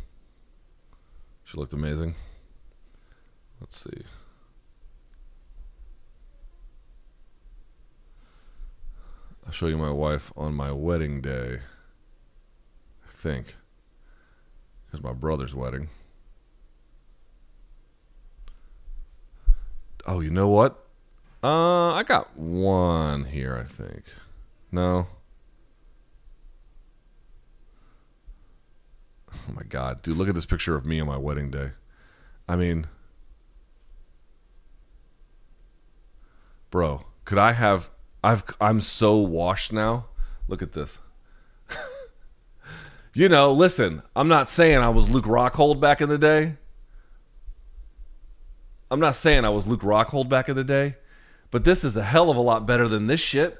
she looked amazing. Let's see. I'll show you my wife on my wedding day. I think. It's my brother's wedding. Oh, you know what? Uh, I got one here, I think. No. Oh my god, dude, look at this picture of me on my wedding day. I mean, bro, could I have I've I'm so washed now. Look at this. you know, listen, I'm not saying I was Luke Rockhold back in the day. I'm not saying I was Luke Rockhold back in the day, but this is a hell of a lot better than this shit.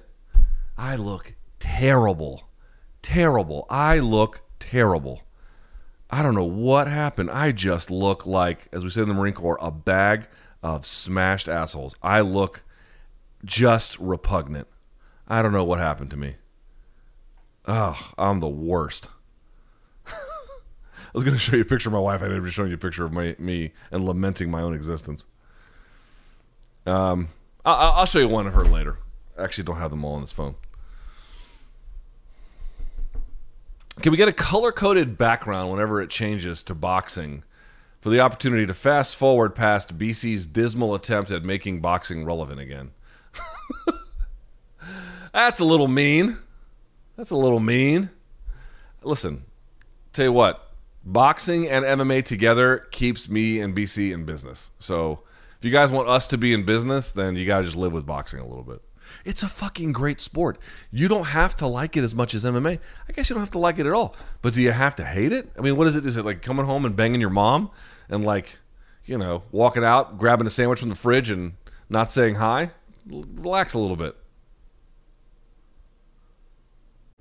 I look terrible. Terrible. I look terrible. I don't know what happened. I just look like, as we say in the Marine Corps, a bag of smashed assholes. I look just repugnant. I don't know what happened to me. Oh, I'm the worst. I was going to show you a picture of my wife. I ended up showing you a picture of my, me and lamenting my own existence. Um, I, I'll show you one of her later. I actually don't have them all on this phone. Can we get a color coded background whenever it changes to boxing for the opportunity to fast forward past BC's dismal attempt at making boxing relevant again? That's a little mean. That's a little mean. Listen, tell you what, boxing and MMA together keeps me and BC in business. So if you guys want us to be in business, then you got to just live with boxing a little bit. It's a fucking great sport. You don't have to like it as much as MMA. I guess you don't have to like it at all. But do you have to hate it? I mean, what is it? Is it like coming home and banging your mom and like, you know, walking out, grabbing a sandwich from the fridge and not saying hi? Relax a little bit.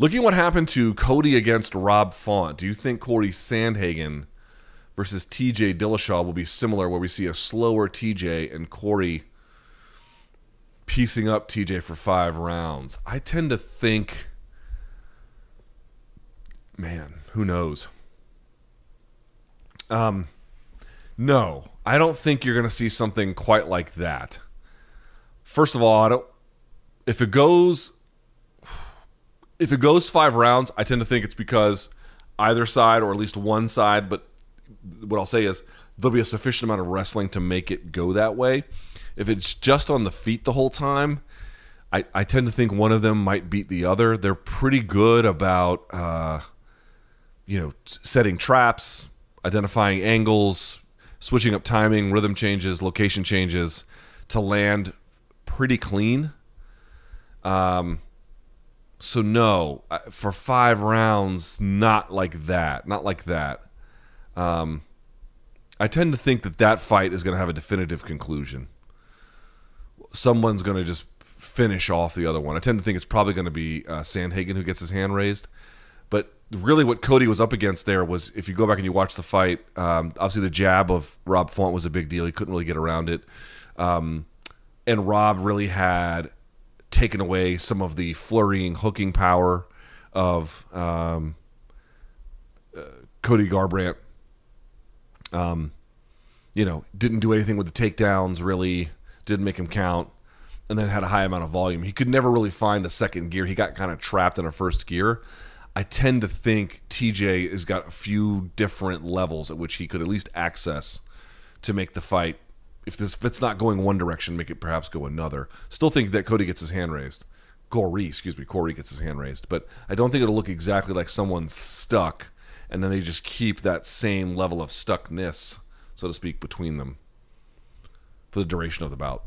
looking what happened to Cody against Rob Font, do you think Corey Sandhagen versus TJ Dillashaw will be similar, where we see a slower TJ and Corey piecing up TJ for five rounds? I tend to think, man, who knows? Um, no, I don't think you're going to see something quite like that. First of all, I don't if it goes if it goes five rounds, I tend to think it's because either side or at least one side, but what I'll say is there'll be a sufficient amount of wrestling to make it go that way. If it's just on the feet the whole time, I, I tend to think one of them might beat the other. They're pretty good about uh, you know setting traps, identifying angles, switching up timing, rhythm changes, location changes to land pretty clean. Um, so no, for five rounds, not like that, not like that. Um, I tend to think that that fight is going to have a definitive conclusion. Someone's going to just finish off the other one. I tend to think it's probably going to be uh, Sandhagen who gets his hand raised. But really, what Cody was up against there was, if you go back and you watch the fight, um, obviously the jab of Rob Font was a big deal. He couldn't really get around it. Um, and Rob really had taken away some of the flurrying, hooking power of um, uh, Cody Garbrandt. Um, you know, didn't do anything with the takedowns, really, didn't make him count, and then had a high amount of volume. He could never really find the second gear. He got kind of trapped in a first gear. I tend to think TJ has got a few different levels at which he could at least access to make the fight. If this if it's not going one direction, make it perhaps go another. Still think that Cody gets his hand raised. Corey, excuse me, Corey gets his hand raised, but I don't think it'll look exactly like someone stuck, and then they just keep that same level of stuckness, so to speak, between them for the duration of the bout.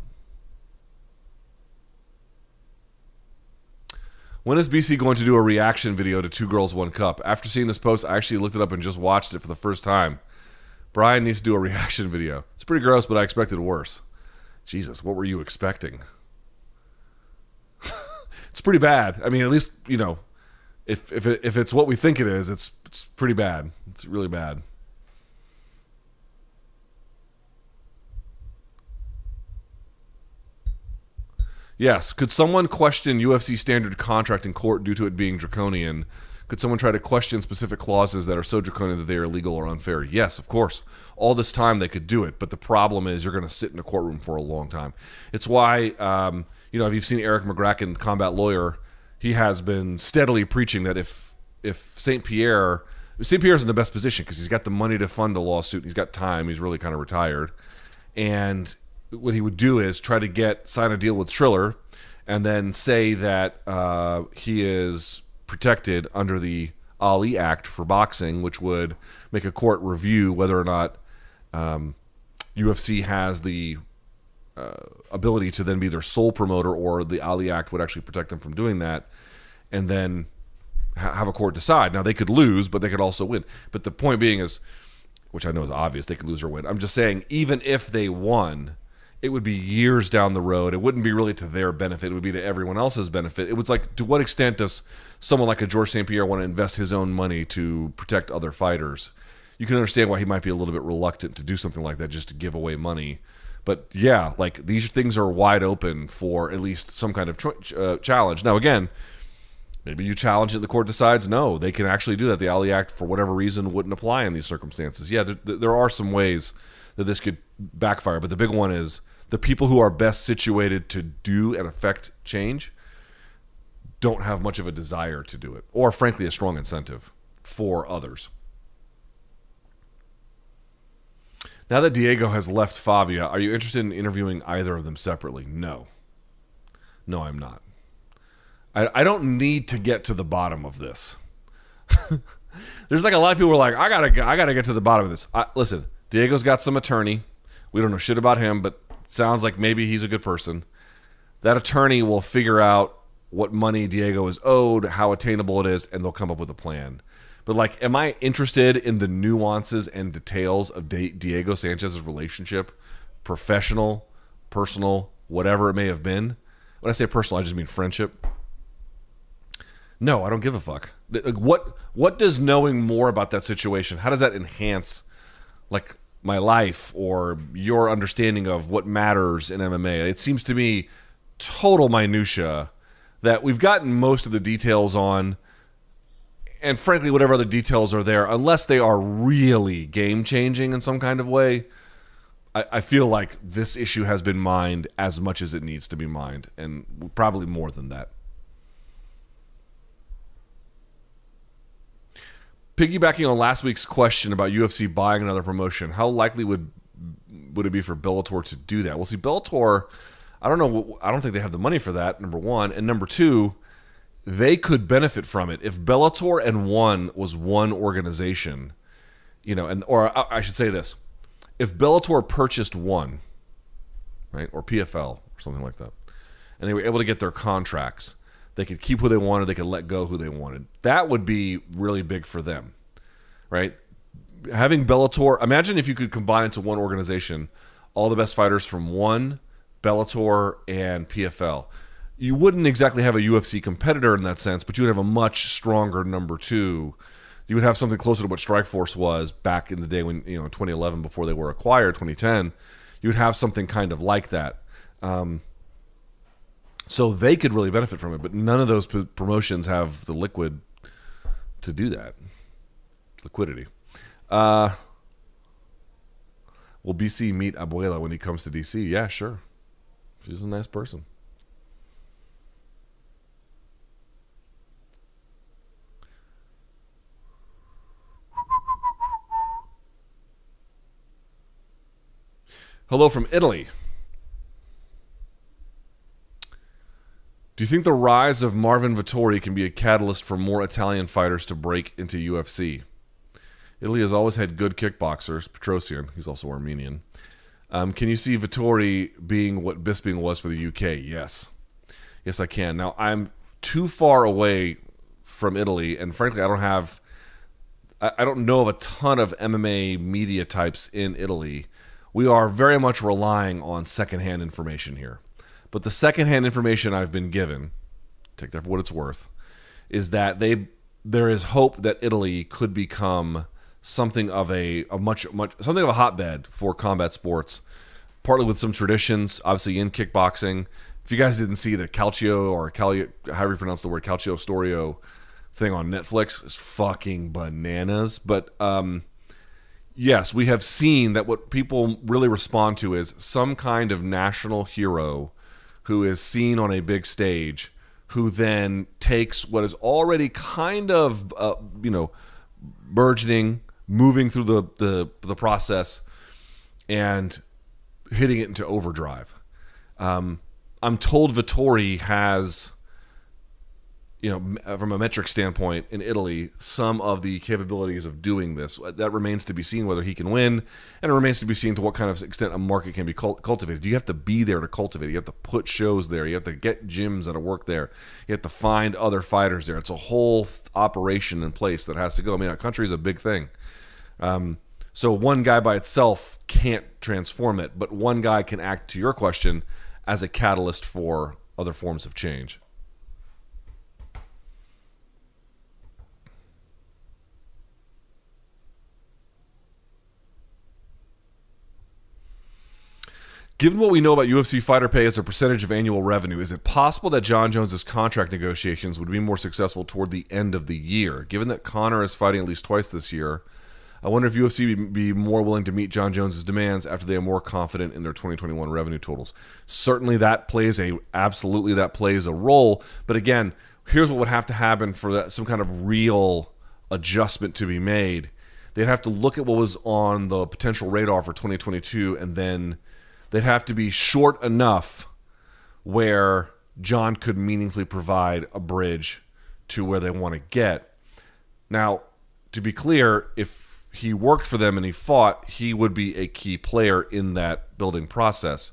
When is BC going to do a reaction video to Two Girls One Cup? After seeing this post, I actually looked it up and just watched it for the first time. Brian needs to do a reaction video. It's pretty gross, but I expected worse. Jesus, what were you expecting? it's pretty bad. I mean, at least you know, if if it, if it's what we think it is, it's it's pretty bad. It's really bad. Yes. Could someone question UFC standard contract in court due to it being draconian? Could someone try to question specific clauses that are so draconian that they are illegal or unfair? Yes, of course. All this time they could do it, but the problem is you're going to sit in a courtroom for a long time. It's why, um, you know, if you've seen Erik Magraken, combat lawyer, he has been steadily preaching that if if Saint Pierre, Saint Pierre's in the best position because he's got the money to fund a lawsuit, he's got time, he's really kind of retired, and what he would do is try to get sign a deal with Triller, and then say that uh, he is protected under the Ali Act for boxing, which would make a court review whether or not um, UFC has the uh, ability to then be their sole promoter, or the Ali Act would actually protect them from doing that, and then ha- have a court decide. Now they could lose, but they could also win. But the point being is, which I know is obvious, they could lose or win. I'm just saying, even if they won, it would be years down the road. It wouldn't be really to their benefit. It would be to everyone else's benefit. It was like, to what extent does someone like a Georges St. Pierre want to invest his own money to protect other fighters? You can understand why he might be a little bit reluctant to do something like that just to give away money. But yeah, like these things are wide open for at least some kind of uh, challenge. Now, again, maybe you challenge it, the court decides no, they can actually do that. The Ali Act, for whatever reason, wouldn't apply in these circumstances. Yeah, there, there are some ways that this could backfire, but the big one is the people who are best situated to do and affect change don't have much of a desire to do it, or frankly, a strong incentive for others. Now that Diego has left Fabia, are you interested in interviewing either of them separately? No. No, I'm not. I, I don't need to get to the bottom of this. There's like a lot of people who are like, I gotta, I gotta get to the bottom of this. I, listen, Diego's got some attorney. We don't know shit about him, but sounds like maybe he's a good person. That attorney will figure out what money Diego is owed, how attainable it is, and they'll come up with a plan. But like, am I interested in the nuances and details of Diego Sanchez's relationship, professional, personal, whatever it may have been? When I say personal, I just mean friendship. No, I don't give a fuck. What what does knowing more about that situation? How does that enhance like my life or your understanding of what matters in MMA? It seems to me total minutia that we've gotten most of the details on and frankly whatever other details are there unless they are really game changing in some kind of way I, I feel like this issue has been mined as much as it needs to be mined and probably more than that piggybacking on last week's question about UFC buying another promotion, how likely would would it be for Bellator to do that? Well, see, Bellator, I don't know. I don't think they have the money for that. Number one, and number two, they could benefit from it if Bellator and One was one organization. You know, and or I should say this: if Bellator purchased One, right, or PFL or something like that, and they were able to get their contracts they could keep who they wanted. They could let go who they wanted. That would be really big for them, right? Having Bellator. Imagine if you could combine into one organization all the best fighters from one Bellator and PFL. You wouldn't exactly have a UFC competitor in that sense, but you would have a much stronger number two. You would have something closer to what Strikeforce was back in the day when you know 2011 before they were acquired, 2010. You would have something kind of like that. Um, so they could really benefit from it, but none of those p- promotions have the liquid to do that. Liquidity. Uh, will BC meet Abuela when he comes to DC? Yeah, sure. She's a nice person. Hello from Italy. Do you think the rise of Marvin Vettori can be a catalyst for more Italian fighters to break into UFC? Italy has always had good kickboxers. Petrosyan, he's also Armenian. Um, can you see Vettori being what Bisping was for the UK? Yes. Yes, I can. Now, I'm too far away from Italy, and frankly, I don't have. I don't know of a ton of MMA media types in Italy. We are very much relying on secondhand information here. But the secondhand information I've been given, take that for what it's worth, is that they there is hope that Italy could become something of a, a much much something of a hotbed for combat sports, partly with some traditions, obviously in kickboxing. If you guys didn't see the Calcio or Calio, however you pronounce the word Calcio Storico thing on Netflix, it's fucking bananas. But um, yes, we have seen that what people really respond to is some kind of national hero who is seen on a big stage, who then takes what is already kind of uh, you know burgeoning, moving through the, the the process, and hitting it into overdrive. Um, I'm told Vettori has you know, uh, from a metric standpoint in Italy, some of the capabilities of doing this. That remains to be seen whether he can win, and it remains to be seen to what kind of extent a market can be cultivated. You have to be there to cultivate. You have to put shows there. You have to get gyms that work there. You have to find other fighters there. It's a whole th- operation in place that has to go. I mean, a country is a big thing. Um, so one guy by itself can't transform it, but one guy can act to your question as a catalyst for other forms of change. Given what we know about UFC fighter pay as a percentage of annual revenue, is it possible that Jon Jones's contract negotiations would be more successful toward the end of the year? Given that Conor is fighting at least twice this year, I wonder if UFC would be more willing to meet Jon Jones's demands after they are more confident in their 2021 revenue totals. Certainly, that plays a absolutely that plays a role. But again, here's what would have to happen for that, some kind of real adjustment to be made. They'd have to look at what was on the potential radar for 2022, and then they'd have to be short enough where Jon could meaningfully provide a bridge to where they want to get. Now, to be clear, if he worked for them and he fought, he would be a key player in that building process.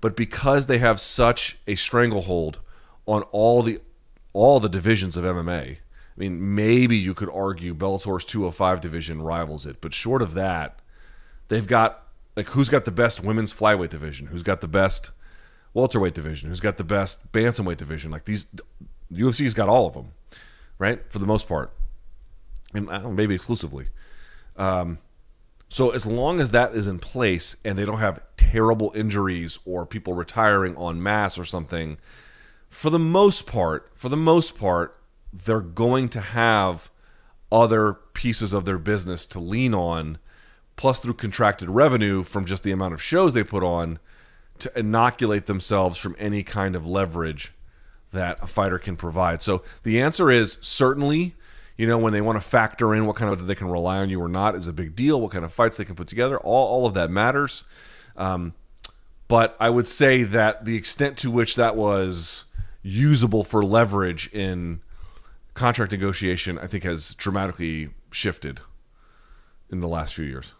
But because they have such a stranglehold on all the all the divisions of MMA, I mean, maybe you could argue Bellator's 205 division rivals it, but short of that, they've got like who's got the best women's flyweight division? Who's got the best welterweight division? Who's got the best bantamweight division? Like these UFC's got all of them, right? For the most part. And know, maybe exclusively. Um, so as long as that is in place and they don't have terrible injuries or people retiring en masse or something, for the most part, for the most part, they're going to have other pieces of their business to lean on, plus through contracted revenue from just the amount of shows they put on to inoculate themselves from any kind of leverage that a fighter can provide. So the answer is certainly you know, when they want to factor in what kind of they can rely on you or not is a big deal. What kind of fights they can put together, all, all of that matters. Um, but I would say that the extent to which that was usable for leverage in contract negotiation, I think, has dramatically shifted in the last few years.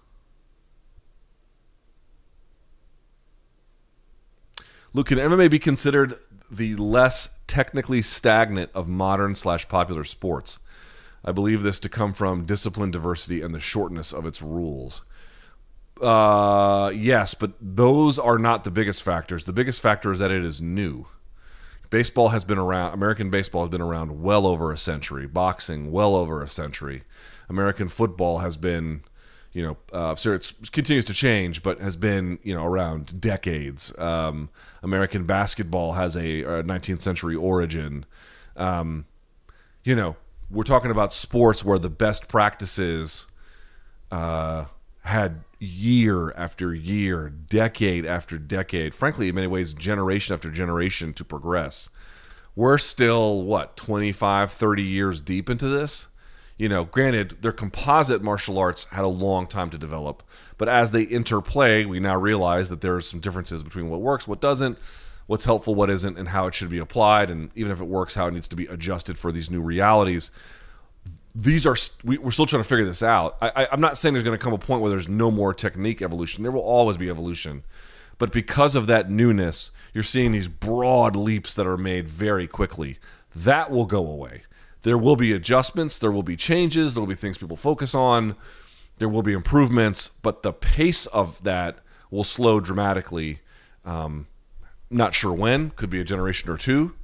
Luke, can MMA be considered the less technically stagnant of modern slash popular sports? I believe this to come from discipline diversity and the shortness of its rules. Uh, yes, but those are not the biggest factors. The biggest factor is that it is new. Baseball has been around, American baseball has been around well over a century, boxing well over a century. American football has been, you know, uh, it continues to change, but has been, you know, around decades. Um, American basketball has a, a 19th century origin. Um, you know, we're talking about sports where the best practices uh, had year after year, decade after decade, frankly, in many ways, generation after generation to progress. We're still, what, 25, 30 years deep into this? You know, granted, their composite martial arts had a long time to develop, but as they interplay, we now realize that there are some differences between what works, what doesn't, what's helpful, what isn't, and how it should be applied, and even if it works, how it needs to be adjusted for these new realities. These are we, are still trying to figure this out. I, am not saying there's going to come a point where there's no more technique evolution. There will always be evolution, but because of that newness, you're seeing these broad leaps that are made very quickly. That will go away. There will be adjustments. There will be changes. There will be things people focus on. There will be improvements, but the pace of that will slow dramatically. Um, not sure when, could be a generation or two,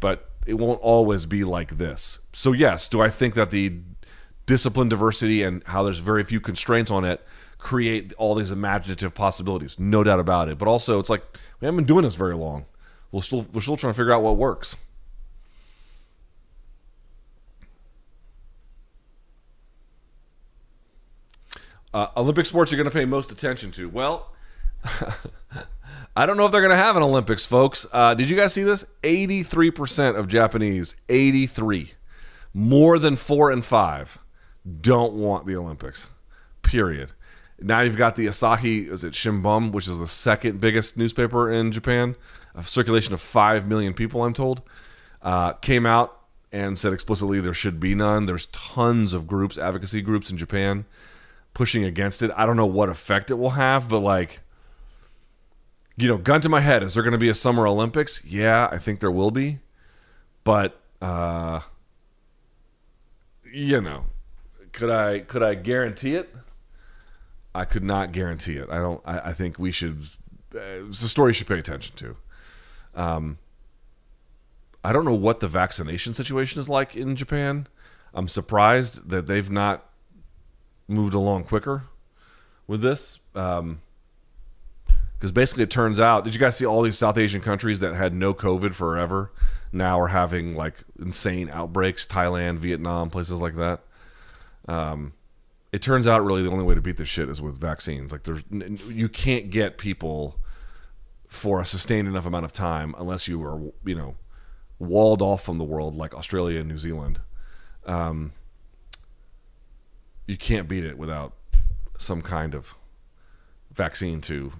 but it won't always be like this. So, yes, do I think that the discipline diversity and how there's very few constraints on it create all these imaginative possibilities? No doubt about it. But also, it's like we haven't been doing this very long. We're still, we're still trying to figure out what works. Uh, Olympic sports you're going to pay most attention to. Well, I don't know if they're going to have an Olympics, folks. Uh, did you guys see this? 83% of Japanese, 83, more than four and five, don't want the Olympics. Period. Now you've got the Asahi, is it Shimbun, which is the second biggest newspaper in Japan, a circulation of 5 million people, I'm told, uh, came out and said explicitly there should be none. There's tons of groups, advocacy groups in Japan, pushing against it. I don't know what effect it will have, but like, you know, gun to my head, is there going to be a Summer Olympics? Yeah, I think there will be, but uh, you know, could I could I guarantee it? I could not guarantee it. I don't. I, I think we should. Uh, it's a story you should pay attention to. Um, I don't know what the vaccination situation is like in Japan. I'm surprised that they've not moved along quicker with this. Um, because basically it turns out did you guys see all these south asian countries that had no covid forever now are having like insane outbreaks? Thailand vietnam places like that. Um, it turns out really the only way to beat this shit is with vaccines. Like there's you can't get people for a sustained enough amount of time unless you are you know walled off from the world like australia and new zealand. Um, you can't beat it without some kind of vaccine to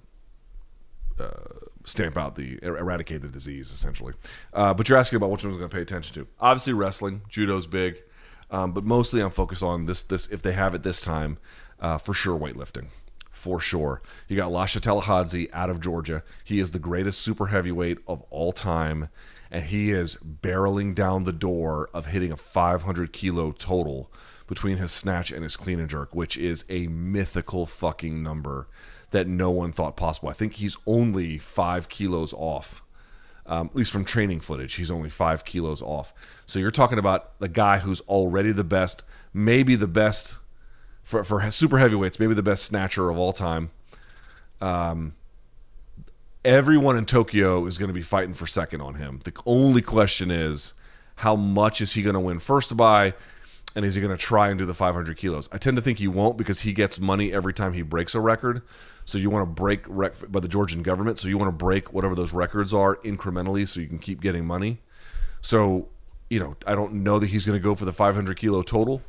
stamp out the er- eradicate the disease essentially. Uh, but you're asking about which one's going to pay attention to. Obviously, wrestling, judo's big, um, but mostly I'm focused on this. This if they have it this time, uh, for sure weightlifting. For sure, you got Lasha Talakhadze out of Georgia. He is the greatest super heavyweight of all time, and he is barreling down the door of hitting a 500 kilo total between his snatch and his clean and jerk, which is a mythical fucking number that no one thought possible. I think he's only five kilos off. Um, at least from training footage, he's only five kilos off. So you're talking about the guy who's already the best, maybe the best for, for super heavyweights, maybe the best snatcher of all time. Um, everyone in Tokyo is going to be fighting for second on him. The only question is, how much is he going to win first by? And is he going to try and do the 500 kilos? I tend to think he won't because he gets money every time he breaks a record. So you want to break rec- by the Georgian government. So you want to break whatever those records are incrementally, so you can keep getting money. So you know, I don't know that he's going to go for the 500 kilo total,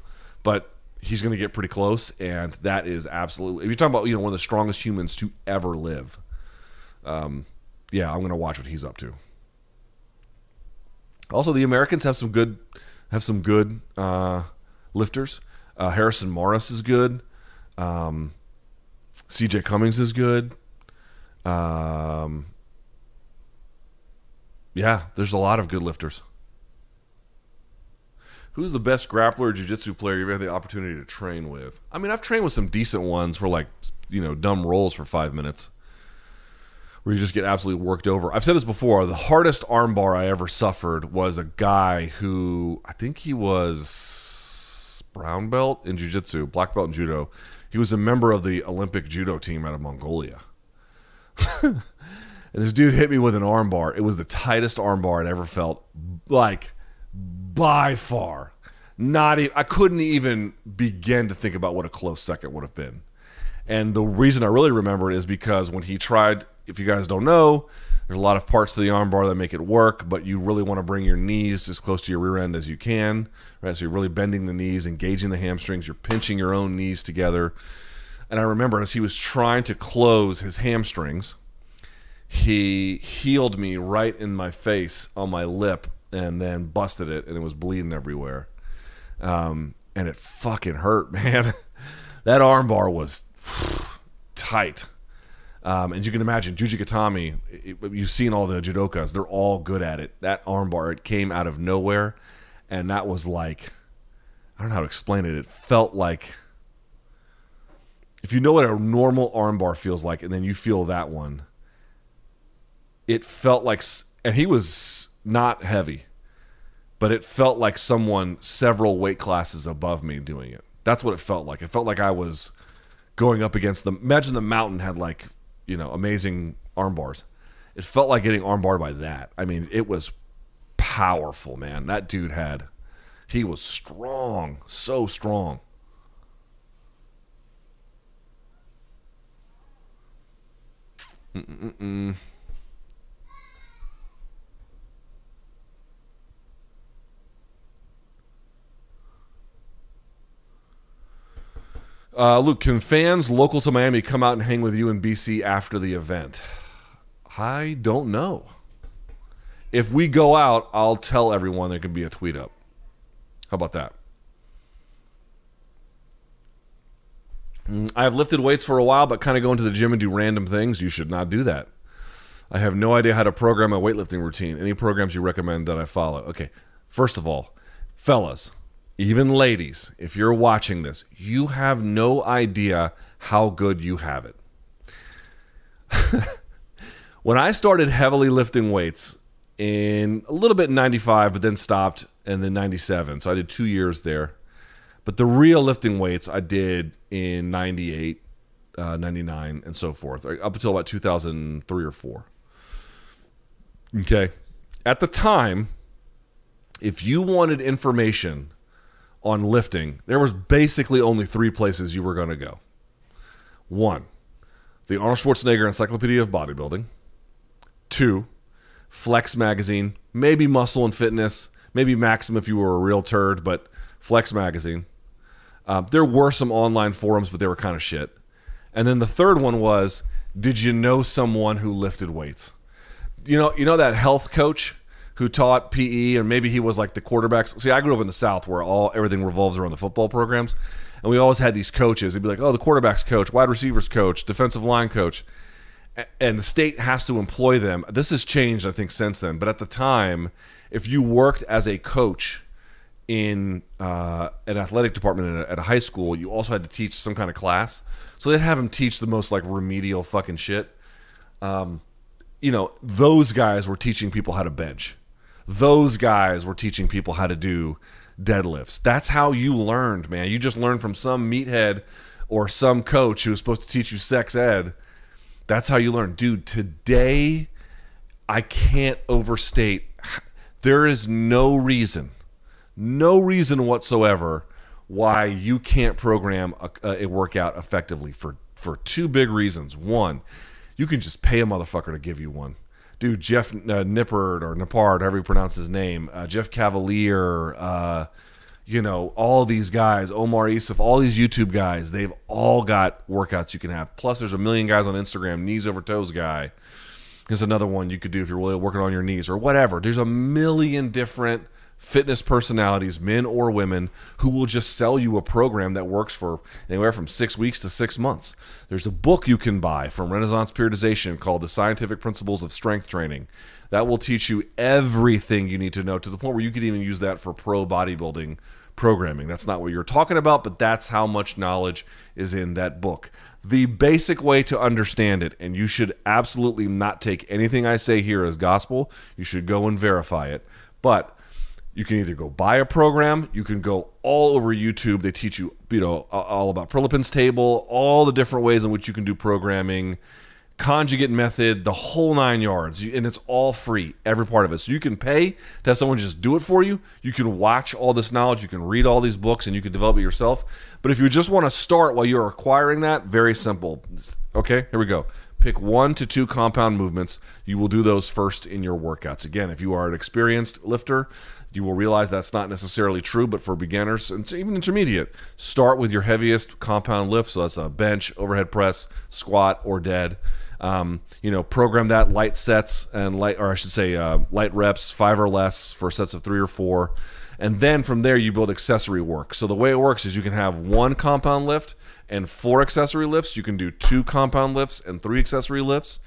but he's going to get pretty close, and that is absolutely. If you're talking about you know one of the strongest humans to ever live, um, yeah, I'm going to watch what he's up to. Also, the Americans have some good have some good uh, lifters. Uh, Harrison Maurus is good. Um, CJ Cummings is good. Um, yeah, there's a lot of good lifters. Who's the best grappler or jiu-jitsu player you've had the opportunity to train with? I mean, I've trained with some decent ones for like, you know, dumb rolls for five minutes where you just get absolutely worked over. I've said this before. The hardest armbar I ever suffered was a guy who I think he was brown belt in jiu-jitsu, black belt in judo. He was a member of the Olympic judo team out of Mongolia. and this dude hit me with an armbar. It was the tightest armbar I'd ever felt, like by far. Not e- I couldn't even begin to think about what a close second would have been. And the reason I really remember it is because when he tried, if you guys don't know, there's a lot of parts to the armbar that make it work, but you really want to bring your knees as close to your rear end as you can, right? So you're really bending the knees, engaging the hamstrings, you're pinching your own knees together. And I remember as he was trying to close his hamstrings, he heeled me right in my face on my lip and then busted it, and it was bleeding everywhere. Um, and it fucking hurt, man. that armbar was tight. Um, and you can imagine Juji Gatame, it- you've seen all the judokas, they're all good at it. That armbar, it came out of nowhere. And that was like, I don't know how to explain it. It felt like, if you know what a normal armbar feels like, and then you feel that one, it felt like, and he was not heavy, but it felt like someone several weight classes above me doing it. That's what it felt like. It felt like I was going up against the. Imagine the mountain had like you know amazing arm bars. It felt like getting armbarred by that. I mean, it was powerful, man. That dude had. He was strong, so strong. Mm-mm-mm. Uh, Luke, can fans local to Miami come out and hang with you in BC after the event? I don't know. If we go out, I'll tell everyone there can be a tweet up. How about that? Mm, I have lifted weights for a while, but kind of go into the gym and do random things. You should not do that. I have no idea how to program a weightlifting routine. Any programs you recommend that I follow? Okay, first of all, fellas, even ladies, if you're watching this, you have no idea how good you have it. when I started heavily lifting weights in a little bit in 95, but then stopped and then 97. So I did two years there. But the real lifting weights I did in 98, uh, 99, and so forth, up until about 2003 or 4. Okay. At the time, if you wanted information on lifting, there was basically only three places you were going to go. One, the Arnold Schwarzenegger Encyclopedia of Bodybuilding. Two, Flex Magazine, maybe Muscle and Fitness, maybe Maxim if you were a real turd, but Flex Magazine. Um, there were some online forums, but they were kind of shit. And then the third one was, did you know someone who lifted weights? You know, you know that health coach who taught PE, and maybe he was like the quarterbacks. See, I grew up in the South where all everything revolves around the football programs, and we always had these coaches. They'd be like, "Oh, the quarterbacks coach, wide receivers coach, defensive line coach," and the state has to employ them. This has changed, I think, since then. But at the time, if you worked as a coach in uh, an athletic department at a, at a high school, you also had to teach some kind of class. So they'd have them teach the most like remedial fucking shit. Um, you know, those guys were teaching people how to bench. Those guys were teaching people how to do deadlifts. That's how you learned, man. You just learned from some meathead or some coach who was supposed to teach you sex ed. That's how you learn. Dude, today I can't overstate there is no reason, no reason whatsoever why you can't program a, a workout effectively for for two big reasons. One, you can just pay a motherfucker to give you one dude, Jeff uh, Nippard or Nippard, however you pronounce his name, uh, Jeff Cavaliere, uh, you know, all these guys, Omar Isuf, all these YouTube guys, they've all got workouts you can have. Plus, there's a million guys on Instagram, knees over toes guy. There's another one you could do if you're really working on your knees or whatever. There's a million different fitness personalities, men or women, who will just sell you a program that works for anywhere from six weeks to six months. There's a book you can buy from Renaissance Periodization called The Scientific Principles of Strength Training that will teach you everything you need to know to the point where you could even use that for pro bodybuilding programming. That's not what you're talking about, but that's how much knowledge is in that book. The basic way to understand it, and you should absolutely not take anything I say here as gospel, you should go and verify it. But you can either go buy a program, you can go all over YouTube. They teach you, you know, all about Prilepin's table, all the different ways in which you can do programming, conjugate method, the whole nine yards, and it's all free, every part of it. So you can pay to have someone just do it for you. You can watch all this knowledge, you can read all these books, and you can develop it yourself. But if you just want to start while you're acquiring that, very simple. Okay, here we go. Pick one to two compound movements. You will do those first in your workouts. Again, if you are an experienced lifter, you will realize that's not necessarily true, but for beginners and even intermediate, start with your heaviest compound lift. So that's a bench, overhead press, squat, or dead. Um, you know, program that light sets and light, or I should say, uh, light reps, five or less for sets of three or four. And then from there, you build accessory work. So the way it works is you can have one compound lift and four accessory lifts. You can do two compound lifts and three accessory lifts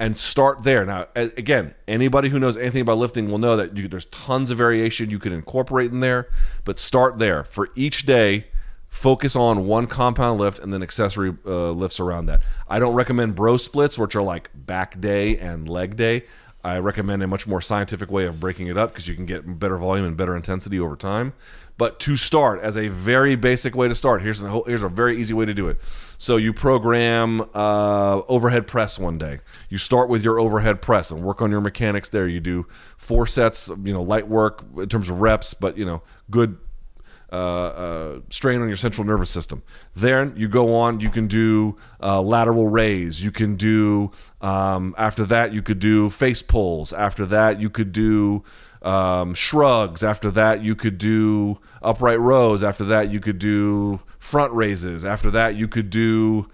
and start there. Now, again, anybody who knows anything about lifting will know that you, there's tons of variation you can incorporate in there, but start there. For each day, focus on one compound lift and then accessory uh, lifts around that. I don't recommend bro splits, which are like back day and leg day. I recommend a much more scientific way of breaking it up because you can get better volume and better intensity over time. But to start, as a very basic way to start, here's a, here's a very easy way to do it. So you program uh, overhead press one day. You start with your overhead press and work on your mechanics there. You do four sets, you know, light work in terms of reps, but you know, good uh, uh, strain on your central nervous system. Then you go on, you can do uh, lateral raise. You can do, um, after that, you could do face pulls. After that, you could do um, shrugs. After that, you could do upright rows. After that, you could do front raises. After that, you could do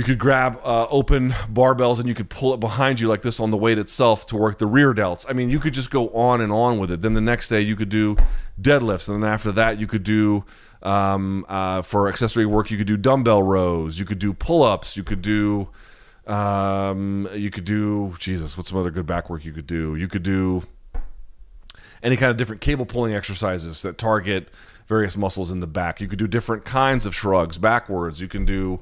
You could grab uh, open barbells and you could pull it behind you like this on the weight itself to work the rear delts. I mean, you could just go on and on with it. Then the next day you could do deadlifts, and then after that you could do um, uh, for accessory work you could do dumbbell rows, you could do pull ups, you could do um, you could do Jesus. What's some other good back work you could do? You could do any kind of different cable pulling exercises that target various muscles in the back. You could do different kinds of shrugs backwards. You can do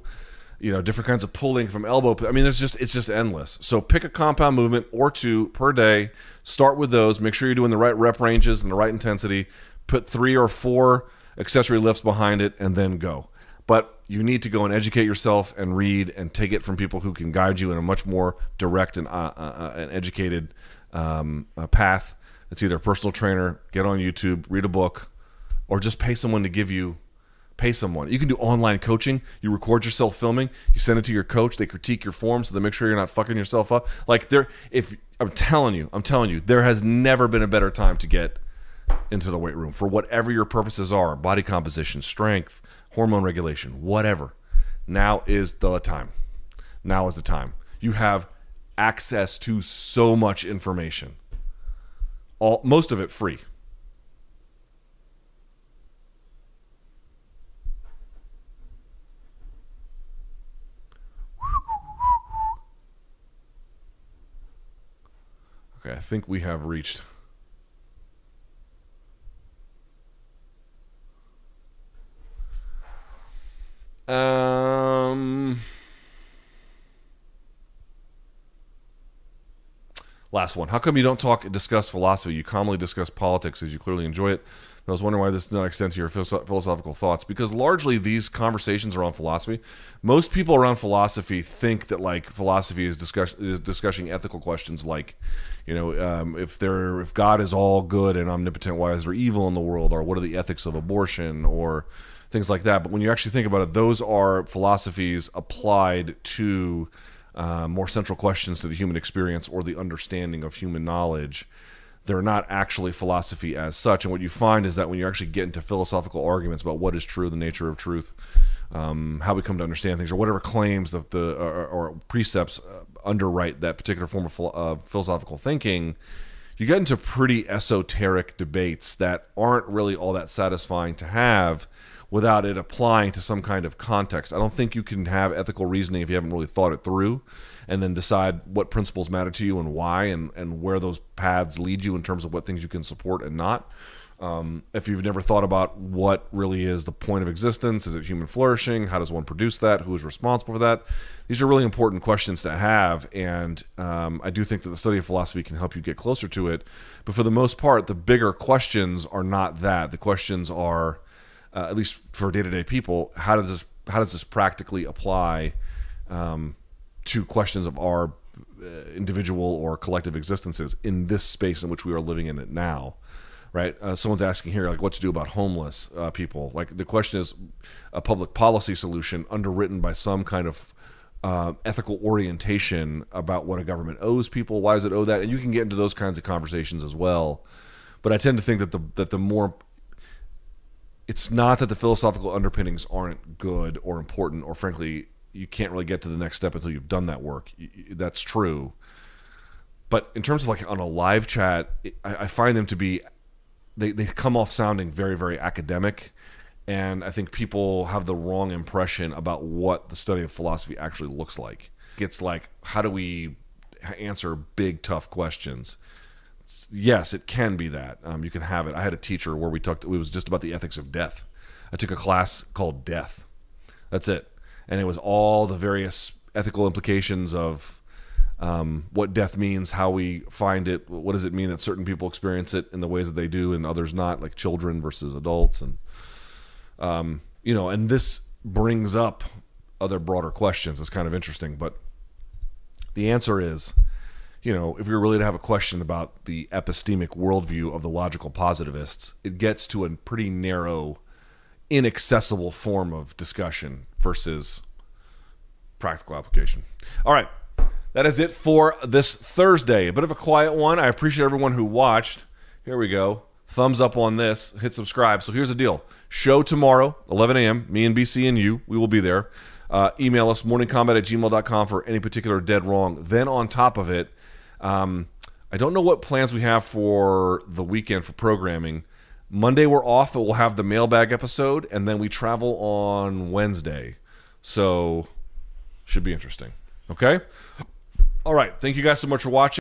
you know different kinds of pulling from elbow i mean there's just it's just endless. So pick a compound movement or two per day. Start with those. Make sure you're doing the right rep ranges and the right intensity. Put three or four accessory lifts behind it and then go. But you need to go and educate yourself and read and take it from people who can guide you in a much more direct and uh, uh, uh educated um, uh, path. It's either a personal trainer get on youtube read a book or just pay someone to give you pay someone. You can do online coaching. You record yourself filming. You send it to your coach. They critique your form so they make sure you're not fucking yourself up. Like there, if I'm telling you, I'm telling you, there has never been a better time to get into the weight room for whatever your purposes are: body composition, strength, hormone regulation, whatever. Now is the time. Now is the time. You have access to so much information. All most of it free. Okay, I think we have reached. Um, last one. How come you don't talk discuss philosophy? You commonly discuss politics as you clearly enjoy it. I was wondering why this does not extend to your philosophical thoughts because largely these conversations are on philosophy. Most people around philosophy think that like philosophy is, discuss- is discussing ethical questions like, you know, um, if there if God is all good and omnipotent, why is there evil in the world, or what are the ethics of abortion, or things like that. But when you actually think about it, those are philosophies applied to uh, more central questions to the human experience or the understanding of human knowledge they're not actually philosophy as such. And what you find is that when you actually get into philosophical arguments about what is true, the nature of truth, um, how we come to understand things, or whatever claims that the or, or precepts uh, underwrite that particular form of uh, philosophical thinking, you get into pretty esoteric debates that aren't really all that satisfying to have without it applying to some kind of context. I don't think you can have ethical reasoning if you haven't really thought it through and then decide what principles matter to you and why and, and where those paths lead you in terms of what things you can support and not. Um, if you've never thought about what really is the point of existence, is it human flourishing? How does one produce that? Who is responsible for that? These are really important questions to have, and um, I do think that the study of philosophy can help you get closer to it. But for the most part, the bigger questions are not that. The questions are, uh, at least for day to day people, how does this how does this practically apply um, to questions of our uh, individual or collective existences in this space in which we are living in it now right? Uh, someone's asking here like what to do about homeless uh, people. Like the question is a public policy solution underwritten by some kind of uh, ethical orientation about what a government owes people. Why does it owe that? And you can get into those kinds of conversations as well. But i tend to think that the that the more it's not that the philosophical underpinnings aren't good or important or frankly you can't really get to the next step until you've done that work. That's true. But in terms of like on a live chat, I, find them to be they, they come off sounding very very academic. And i think people have the wrong impression about what the study of philosophy actually looks like. It's like how do we answer big tough questions? Yes it can be that. Um, you can have it. I had a teacher where we talked it was just about the ethics of death. I took a class called death. That's it and it was all the various ethical implications of um, what death means, how we find it, what does it mean that certain people experience it in the ways that they do and others not, like children versus adults, and um, you know, and this brings up other broader questions. It's kind of interesting, but the answer is, you know, if were really to have a question about the epistemic worldview of the logical positivists, it gets to a pretty narrow inaccessible form of discussion versus practical application. All right. That is it for this Thursday. A bit of a quiet one. I appreciate everyone who watched. Here we go. Thumbs up on this. Hit subscribe. So here's the deal. Show tomorrow, 11 a.m. Me and BC and you. We will be there. Uh, email us morningkombat at gmail.com for any particular dead wrong. Then on top of it, um, I don't know what plans we have for the weekend for programming. Monday we're off, but we'll have the mailbag episode, and then we travel on Wednesday. So should be interesting. Okay? All right. Thank you guys so much for watching.